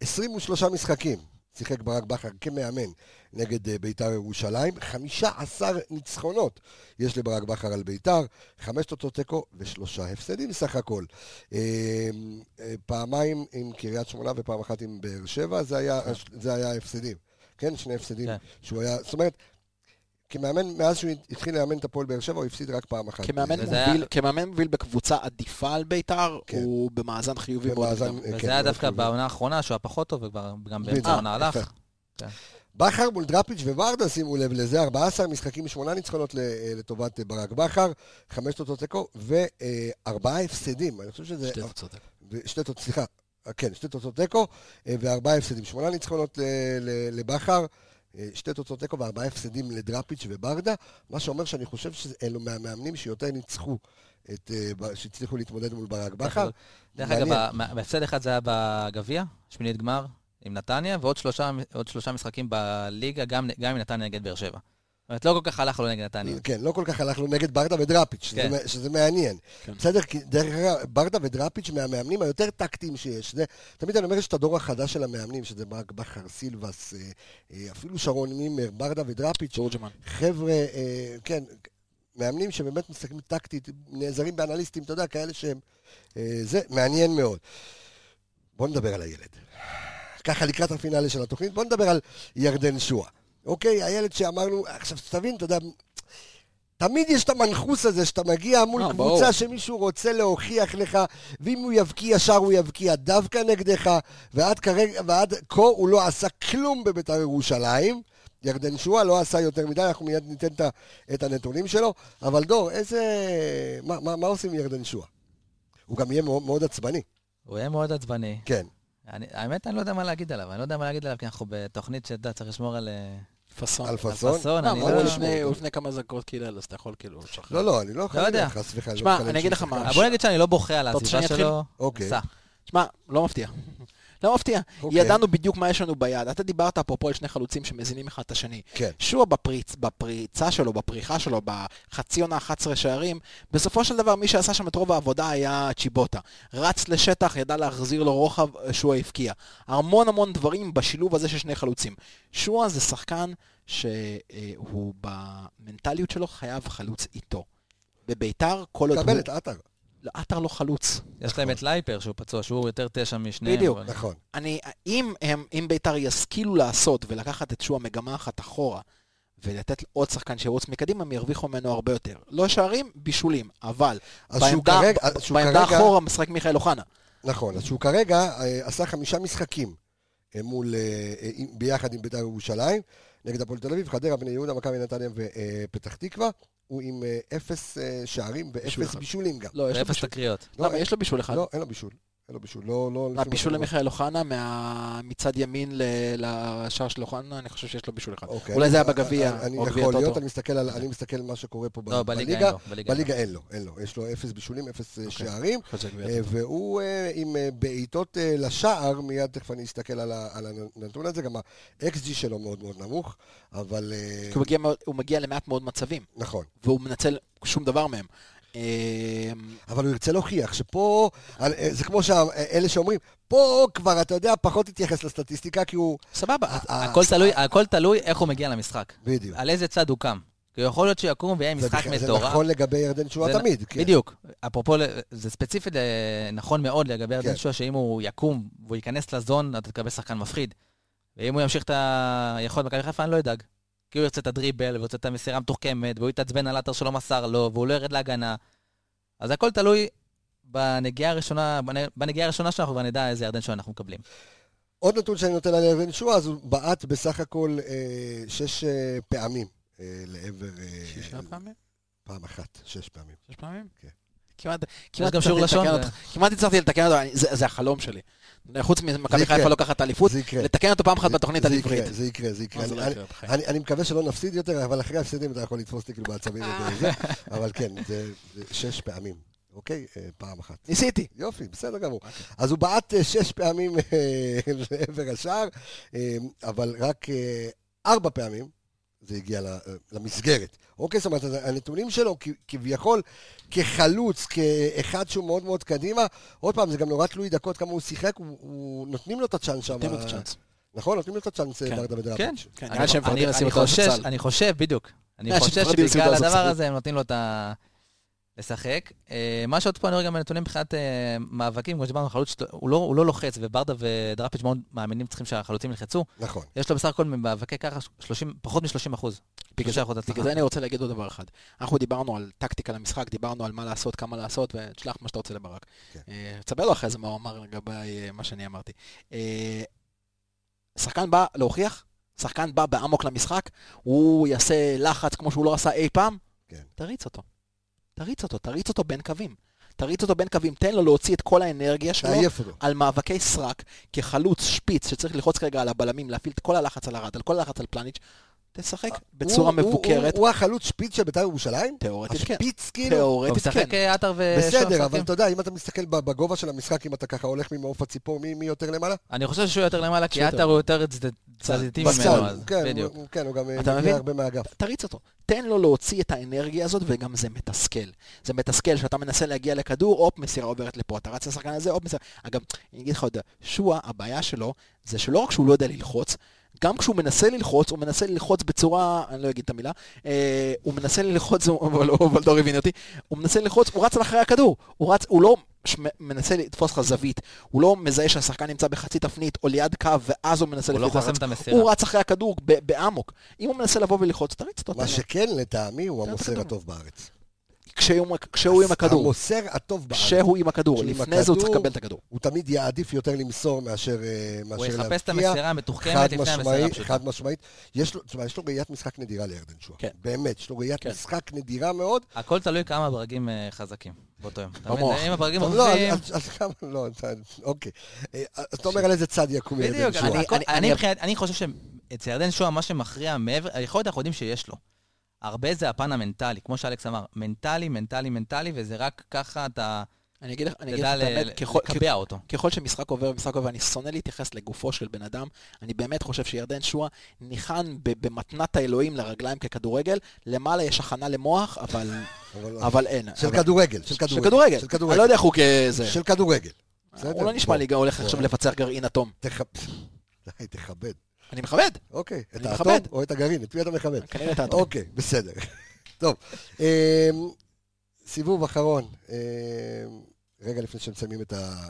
23 משחקים שיחק ברק בכר כמאמן נגד אה, בית"ר ירושלים. 15 ניצחונות יש לברק בכר על בית"ר, חמש תוצאות תיקו ושלושה הפסדים סך הכל. אה, פעמיים עם קריית שמונה ופעם אחת עם באר שבע, זה היה, זה היה הפסדים. כן, שני הפסדים כן. שהוא היה, זאת אומרת, כמאמן, מאז שהוא התחיל לאמן את הפועל באר שבע, הוא הפסיד רק פעם אחת. כמאמן וזה היה- מוביל, כמאמן מוביל בקבוצה עדיפה על בית"ר, כן. הוא במאזן חיובי מאוד. במאזן, גם. אה, כן, וזה היה מאוד דווקא חיובי. בעונה האחרונה, שהוא היה פחות טוב, וכבר גם בדיוק. באמצע העונה הלך. יפה. בכר מול דראפיץ' וורדה, שימו לב לזה, 14 משחקים, שמונה ניצחונות ל- אה, לטובת אה, ברק בכר, חמש תוצאות תיקו וארבעה הפסדים. אני חושב שזה... שתי תוצאות. שתי תוצאות, סליחה, אה, כן, שתי תוצאות תיקו אה, וארבעה הפסדים. שמונה ניצחונות ל- ל- לבכר, אה, שתי תוצאות תיקו וארבעה הפסדים לדראפיץ' וברדה, מה שאומר שאני חושב שאלו מהמאמנים שיותר ניצחו, את, אה, שהצליחו להתמודד מול ברק בכר. דרך מעניין. אגב, בהפסד אחד זה היה בגביע, שמינית גמר עם נתניה, ועוד שלושה, משחקים בליגה, גם, גם עם נתניה נגד באר שבע. אומרת, לא כל כך הלך לו נגד נתניה. כן, לא כל כך הלכנו נגד ברדה ודראפיץ', שזה, כן. מ- שזה מעניין. כן. בסדר, כי דרך אגב, ברדה ודראפיץ' מהמאמנים היותר טקטיים שיש. זה, תמיד אני אומר, יש את הדור החדש של המאמנים, שזה ברק בכר, סילבס, אה, אה, אפילו שרון מימר, ברדה ודראפיץ', ג'ורג'מן. חבר'ה, אה, כן, מאמנים שבאמת משחקים טקטית, נעזרים באנליסטים, אתה יודע, כאלה שהם... זה מעניין מאוד. בואו נדבר על הילד. ככה לקראת הפינאלי של התוכנית. בוא נדבר על ירדן שואה. אוקיי? הילד שאמרנו, עכשיו תבין, אתה יודע, תמיד יש את המנחוס הזה שאתה מגיע מול אה, קבוצה ברור. שמישהו רוצה להוכיח לך, ואם הוא יבקיע ישר הוא יבקיע דווקא נגדך, ועד, כרגע, ועד כה הוא לא עשה כלום בבית"ר ירושלים. ירדן שואה לא עשה יותר מדי, אנחנו מיד ניתן את הנתונים שלו. אבל דור, איזה... מה, מה, מה עושים עם ירדן שואה? הוא גם יהיה מאוד, מאוד עצבני. הוא יהיה מאוד עצבני. כן. אני- האמת, אני לא יודע מה להגיד עליו. אני לא יודע מה להגיד עליו, כי אנחנו בתוכנית שאתה צריך לשמור על אה, פאסון. על פאסון? פאסון. לא, אני לא... הוא לפני- הוא לפני כמה דקות קילל, אז אתה יכול כאילו לשחרר. לא, לא, אני לא יכול לא יודע. להגיד לך, סליחה. שמע, לא אני אגיד לך מה, בוא נגיד שאני לא בוכה על העזיבה? שלו. אוקיי. שמע, לא מפתיע. לא מפתיע. אוקיי. ידענו בדיוק מה יש לנו ביד. אתה דיברת אפרופו על שני חלוצים שמזינים אחד את השני. כן. שועה בפריצ, בפריצה שלו, בפריחה שלו, בחצי עונה 11 שערים, בסופו של דבר מי שעשה שם את רוב העבודה היה צ'יבוטה. רץ לשטח, ידע להחזיר לו רוחב, שועה הבקיע. המון המון דברים בשילוב הזה של שני חלוצים. שועה זה שחקן שהוא במנטליות שלו חייב חלוץ איתו. בביתר, כל עוד הוא... קבל את עטר. לא, עטר לא חלוץ. יש להם את לייפר שהוא פצוע, שהוא יותר תשע משניהם. בדיוק. נכון. אני, אם, הם, אם ביתר ישכילו לעשות ולקחת את שועה מגמה אחת אחורה ולתת עוד שחקן שירוץ מקדימה, הם ירוויחו ממנו הרבה יותר. לא שערים, בישולים, אבל שהוא בעמדה, כרגע- אז שהוא בעמדה כרגע- אחורה משחק מיכאל אוחנה. נכון, אז שהוא כרגע אה, עשה חמישה משחקים אה, מול, אה, ביחד עם בית"ר ירושלים, נגד הפועל תל אביב, חדרה, בני יהודה, מכבי נתניה ופתח תקווה. הוא עם אה, אפס אה, שערים ואפס אחד. בישולים גם. לא, יש לו בישול. תקריות. לא, יש לו בישול אחד. לא, אין לו בישול. אין לו בישול. לא, לא... מה, לפי בישול מה למיכאל אוחנה מה- מצד ימין ל- לשער של אוחנה, אני חושב שיש לו בישול אחד. אוקיי, אולי זה היה בגביע, אני או גביע יכול להיות, טוטו. אני מסתכל על אני מסתכל על מה שקורה פה לא, בליגה אין בליגה. אין לו. בליגה אין לו, אין לו. יש לו אפס בישולים, אפס אה, אוקיי. שערים. אה. והוא אה, עם בעיטות לשער, מיד תכף אני אסתכל על הנתון הזה, גם ה-XG שלו מאוד מאוד נמוך, אבל כי הוא מגיע מאוד- הוא מגיע למעט מאוד מצבים, נכון. והוא מנצל שום דבר מהם. אה, אבל הוא ירצה להוכיח שפה, אה, זה כמו שאלה שאומרים, פה כבר, אתה יודע, פחות תתייחס לסטטיסטיקה, כי הוא... סבבה. אה, הכל תלוי- הכל תלוי איך הוא מגיע למשחק. בדיוק. על איזה צד הוא קם. כי יכול להיות שיקום ויהיה משחק בכ- זה מטורף. נכון לגבי ירדן שועה זה- תמיד. כן. בדיוק. אפרופו, זה ספציפית אה, נכון מאוד לגבי כן. ירדן שועה, שאם הוא יקום והוא ייכנס לזון, אתה תקבל שחקן מפחיד. ואם הוא ימשיך את היכולת במכבי חיפה, אני לא אדאג. כי הוא ירצה את הדריבל, והוא ירצה את המסירה המתוחכמת, והוא יתעצבן על עטר שלא מסר לו, והוא לא ירד להגנה. אז הכל תלוי בנגיעה הראשונה, בנ- בנגיעה הראשונה שאנחנו כבר נדע איזה ירדן שועה אנחנו מקבלים. עוד נתון שאני נותן על ירדן שועה, אז הוא בעט בסך הכל אה, שש אה, פעמים אה, לעבר... אה, שישה פעמים? פעם אחת, שש פעמים. שש פעמים? כן. כמעט, כמעט. כמעט הצלחתי לתקן אותו, זה זה החלום שלי. חוץ ממכבי. חיפה לוקחת אליפות. לתקן אותו פעם אחת בתוכנית עברית. זה יקרה, זה יקרה. אני- לא אני- מקווה שלא נפסיד יותר, אבל אחרי ההפסדים אתה יכול לתפוס אותי כאילו בעצבים וזה, אבל כן, זה שש פעמים, אוקיי? אה, פעם אחת. ניסיתי. יופי, בסדר גמור. אז הוא בעט אה, שש פעמים אה, לעבר השער, אה, אבל רק אה, ארבע פעמים זה הגיע אה, למסגרת. אוקיי, זאת אומרת, הנתונים שלו כביכול כחלוץ, כאחד שהוא מאוד מאוד קדימה, עוד פעם, זה גם נורא תלוי דקות כמה הוא שיחק, הוא- הוא- נותנים לו את הצ'אנס שם. נותנים לו את הצ'אנס. נכון, נותנים לו את הצ'אנס, כן. ברדה ודראפיץ'. כן. כן, אני- נראה שהם אני- לשים אני אותו על חושש- הספסל. אני חושב, בדיוק. אני אותו שבגלל על הדבר. הזה הם נותנים לו את ה... לשחק. אה, מה שעוד פה אני רואה גם בנתונים מבחינת אה, מאבקים, כמו שדיברנו, חלוץ, הוא לא- הוא לא לוחץ, וברדה ודראפיץ' מאוד מאמינים צריכים שהחלוצים ילחצו. נכון. יש לו בסך הכל במאבקי ככה 30, פחות מ-30 אחוז. בגלל זה- אני רוצה להגיד עוד דבר אחד. אנחנו דיברנו על טקטיקה למשחק, דיברנו על מה לעשות, כמה לעשות, ותשלח מה שאתה רוצה לברק. כן. אה, תספר לו אחרי זה מה הוא אמר לגבי מה שאני אמרתי. שחקן בא להוכיח, שחקן בא באמוק למשחק, הוא יעשה לחץ כמו שהוא לא עשה אי פעם, כן. תריץ אותו. תריץ אותו, תריץ אותו בין קווים. תריץ אותו בין קווים, תן לו להוציא את כל האנרגיה שלו. על מאבקי סרק, כחלוץ שפיץ שצריך ללחוץ כרגע על הבלמים, להפעיל את כל הלחץ על ארד, על כל הלחץ על פלניץ', תשחק בצורה הוא- הוא- מבוקרת. הוא- הוא החלוץ שפיץ של בית"ר ירושלים? תיאורטית כן. השפיץ כאילו? הוא תיאורטית משחק כן. אה, עטר ושועה בסדר. אבל אתה יודע, אם אתה מסתכל בגובה של המשחק, אם אתה ככה הולך ממעוף הציפור, מי מי יותר למעלה? אני חושב שהוא יותר למעלה, כי. עטר הוא יותר צד- צדדיתי ממנו, כן, בדיוק. הוא- כן, הוא גם אה, אתה מגיע? הרבה מהאגף. תריץ אותו. תן לו להוציא את האנרגיה הזאת, וגם זה מתסכל. זה מתסכל שאתה מנסה להגיע לכדור, הופ, מסירה עוברת לפה. אתה רץ לשחקן הזה, הופ, מסירה. אגב, אני אגיד לך עוד, שועה, הבעיה שלו, זה שלא רק שהוא לא יודע ללחוץ, גם כשהוא מנסה ללחוץ, הוא מנסה ללחוץ בצורה, אני לא אגיד את המילה, אה, הוא מנסה ללחוץ, אבל אבל דור הבין אותי, הוא מנסה ללחוץ, הוא רץ על אחרי הכדור, הוא רץ, הוא לא מנסה לתפוס לך זווית, הוא לא מזהה שהשחקן נמצא בחצי תפנית או ליד קו, ואז הוא מנסה הוא לא לפי המסירה. הוא רץ אחרי הכדור באמוק. אם הוא מנסה לבוא וללחוץ, תריץ אותו. מה שכן, לטעמי, הוא המוסר. הטוב בארץ. כשהוא כשהוא עם הכדור. המוסר הטוב בארץ. כשהוא עם הכדור. לפני זה הוא צריך לקבל את הכדור. הוא תמיד יעדיף יותר למסור מאשר אה, מאשר הוא להבקיע. יחפש את המסירה המתוחכמת לפני המסירה הפשוטה. חד משמעית. יש לו, תשמע, יש לו ראיית משחק נדירה לירדן שואה. כן. באמת, יש לו ראיית כן. משחק נדירה מאוד. הכל תלוי כמה ברגים אה, חזקים באותו יום. במוח. אם הברגים לא, עובדים... לא, אוקיי. אה, אתה אומר על איזה צד יקום ירדן בדיוק, שואה. אני- אני- חושב שאצל ירדן שואה מה שמכריע מעבר, היכולת אנחנו יודעים שיש לו. הרבה זה הפן המנטלי, כמו שאלכס אמר, מנטלי, מנטלי, מנטלי, וזה רק ככה אתה אני אגיד לך אני אגיד לך את האמת, ככל- לקבע אותו. ככל שמשחק עובר ומשחק עובר, אני שונא להתייחס לגופו של בן אדם, אני באמת חושב שירדן שואה ניחן במתנת האלוהים לרגליים ככדורגל, למעלה יש הכנה למוח, אבל, אבל- אין. של אבל- כדורגל, של של כדורגל. כדורגל. של אני לא כדורגל. יודע איך הוא כזה. של כדורגל. הוא לא נשמע לי הולך. עכשיו לפצח גרעין אטום. תכבד. די, תכבד. אני מכבד. אוקיי. את האטום. או את הגרעין? את מי אתה מכבד? כנראה את האטום. אוקיי, בסדר. טוב, אמ, סיבוב אחרון. אמ, רגע לפני שמסיימים את ה-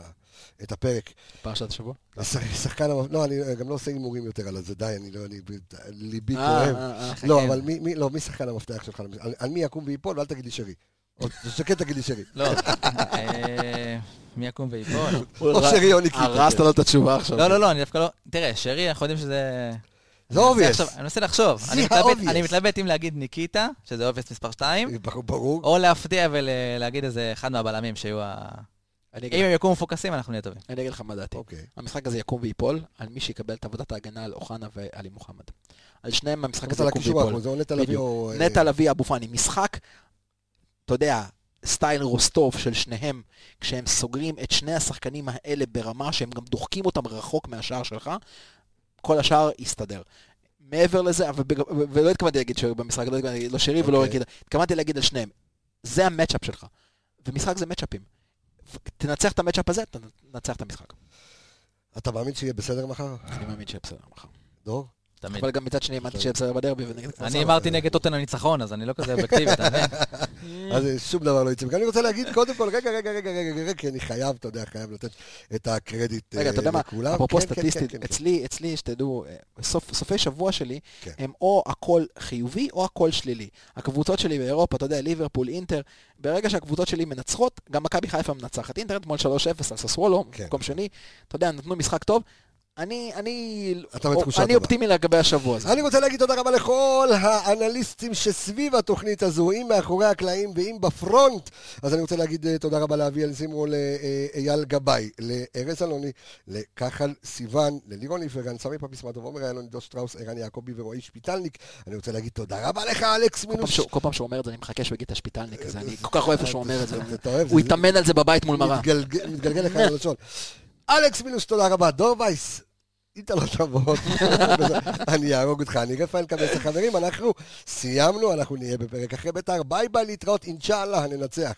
את הפרק. פרשת השבוע. שח- שחקן, לא, אני גם לא עושה הימורים יותר על זה, די, אני לא, אני, ליבי אה, כואב. אה, אה. לא. אבל מי, לא, מי שחקן המפתח שלך? על, על מי יקום וייפול, ואל תגיד לי שרי. או שכן תגיד לי שרי. לא, אה, מי יקום ויפול? או שרי או ניקיטה. הרסת לו את התשובה עכשיו. לא, לא, לא, אני דווקא לא... תראה, שרי, אנחנו יודעים שזה... זה. לחשוב- אני מנסה לחשוב. זה אני מתלבט- ה obvious. אני מתלבט אם להגיד ניקיטה, שזה obvious מספר 2, ברור. או להפתיע ולהגיד איזה אחד מהבלמים שיהיו ה... אם הם יקומו מפוקסים, אנחנו נהיה טובים. אני אגיד לך מה דעתי. אוקיי. המשחק הזה יקום וייפול על מי שיקבל את עבודת ההגנה על אוחנה ועלי מוחמד. על שניהם המשחק הזה על יקום וייפול. אה, נטע לביא אבו פאני, משחק, אתה יודע, סטייל רוסטוב של שניהם, כשהם סוגרים את שני השחקנים האלה ברמה שהם גם דוחקים אותם רחוק מהשער שלך, כל השאר יסתדר. מעבר לזה, ולא התכוונתי להגיד שרי במשחק, לא התכוונתי להגיד לא שרי ולא אוקיי. להגיד, התכוונתי להגיד על שניהם. זה המצ'אפ שלך. ומשחק זה מצ'אפים. תנצח את המצ'אפ הזה, תנצח את המשחק. אתה מאמין שיהיה בסדר מחר? אני מאמין שיהיה בסדר מחר. דור? תמיד. אבל גם מצד שני, האמנתי שיהיה בסדר בדרבי ונגד כפר סבא. אני אמרתי נגד טוטן הניצחון, אז אני לא כזה אובייקטיבי, אתה מבין? אז אה, שום דבר לא יצא. ואני רוצה להגיד, קודם כל, רגע, רגע, רגע, רגע, רגע, כי אני חייב, אתה יודע, חייב לתת את הקרדיט רגע, אתה יודע אה, מה, לכולם. אפרופו כן, כן, סטטיסטית, כן, אצלי, אצלי, שתדעו, אה, סופי שבוע שלי. הם או הכל חיובי או הכל שלילי. הקבוצות שלי באירופה, אתה יודע, ליברפול, אינטר, ברגע שהקבוצות שלי מנצחות, גם מכבי חיפה מנצחת. אינטר אתמול 3-0 על ססוולו. מקום שני, אתה יודע, נתנו משחק טוב. אני, אני, אתה בתחושה אני טובה. אופטימי לגבי השבוע הזה. אני רוצה להגיד תודה רבה לכל האנליסטים שסביב התוכנית הזו, אם מאחורי הקלעים ואם בפרונט. אז אני רוצה להגיד אה, תודה רבה לאביאל זימרו, לאייל גבאי, לארז אלוני, לכחל סיוון, ללירון איפרגן, סמי פפיסמטוב, עומר איילון, עידו שטראוס, ערן יעקבי ורועי שפיטלניק. אני רוצה להגיד תודה רבה לך, אלכס מינוס. כל פעם שהוא אומר את זה, אני מחכה שהוא יגיד את השפיטלניק הזה, אני כל כך אוהב שהוא אומר את זה. הוא התאמן על זה בבית מול מראה. מתגלגל לך על הלשון. אלכס מינוס, תודה רבה. דור וייס, אם אתה לא תבוא, אני אהרוג אותך. אני רפאל קבס החברים, אנחנו סיימנו, אנחנו נהיה בפרק אחרי בית"ר. ביי ביי להתראות, אינשאללה, ננצח.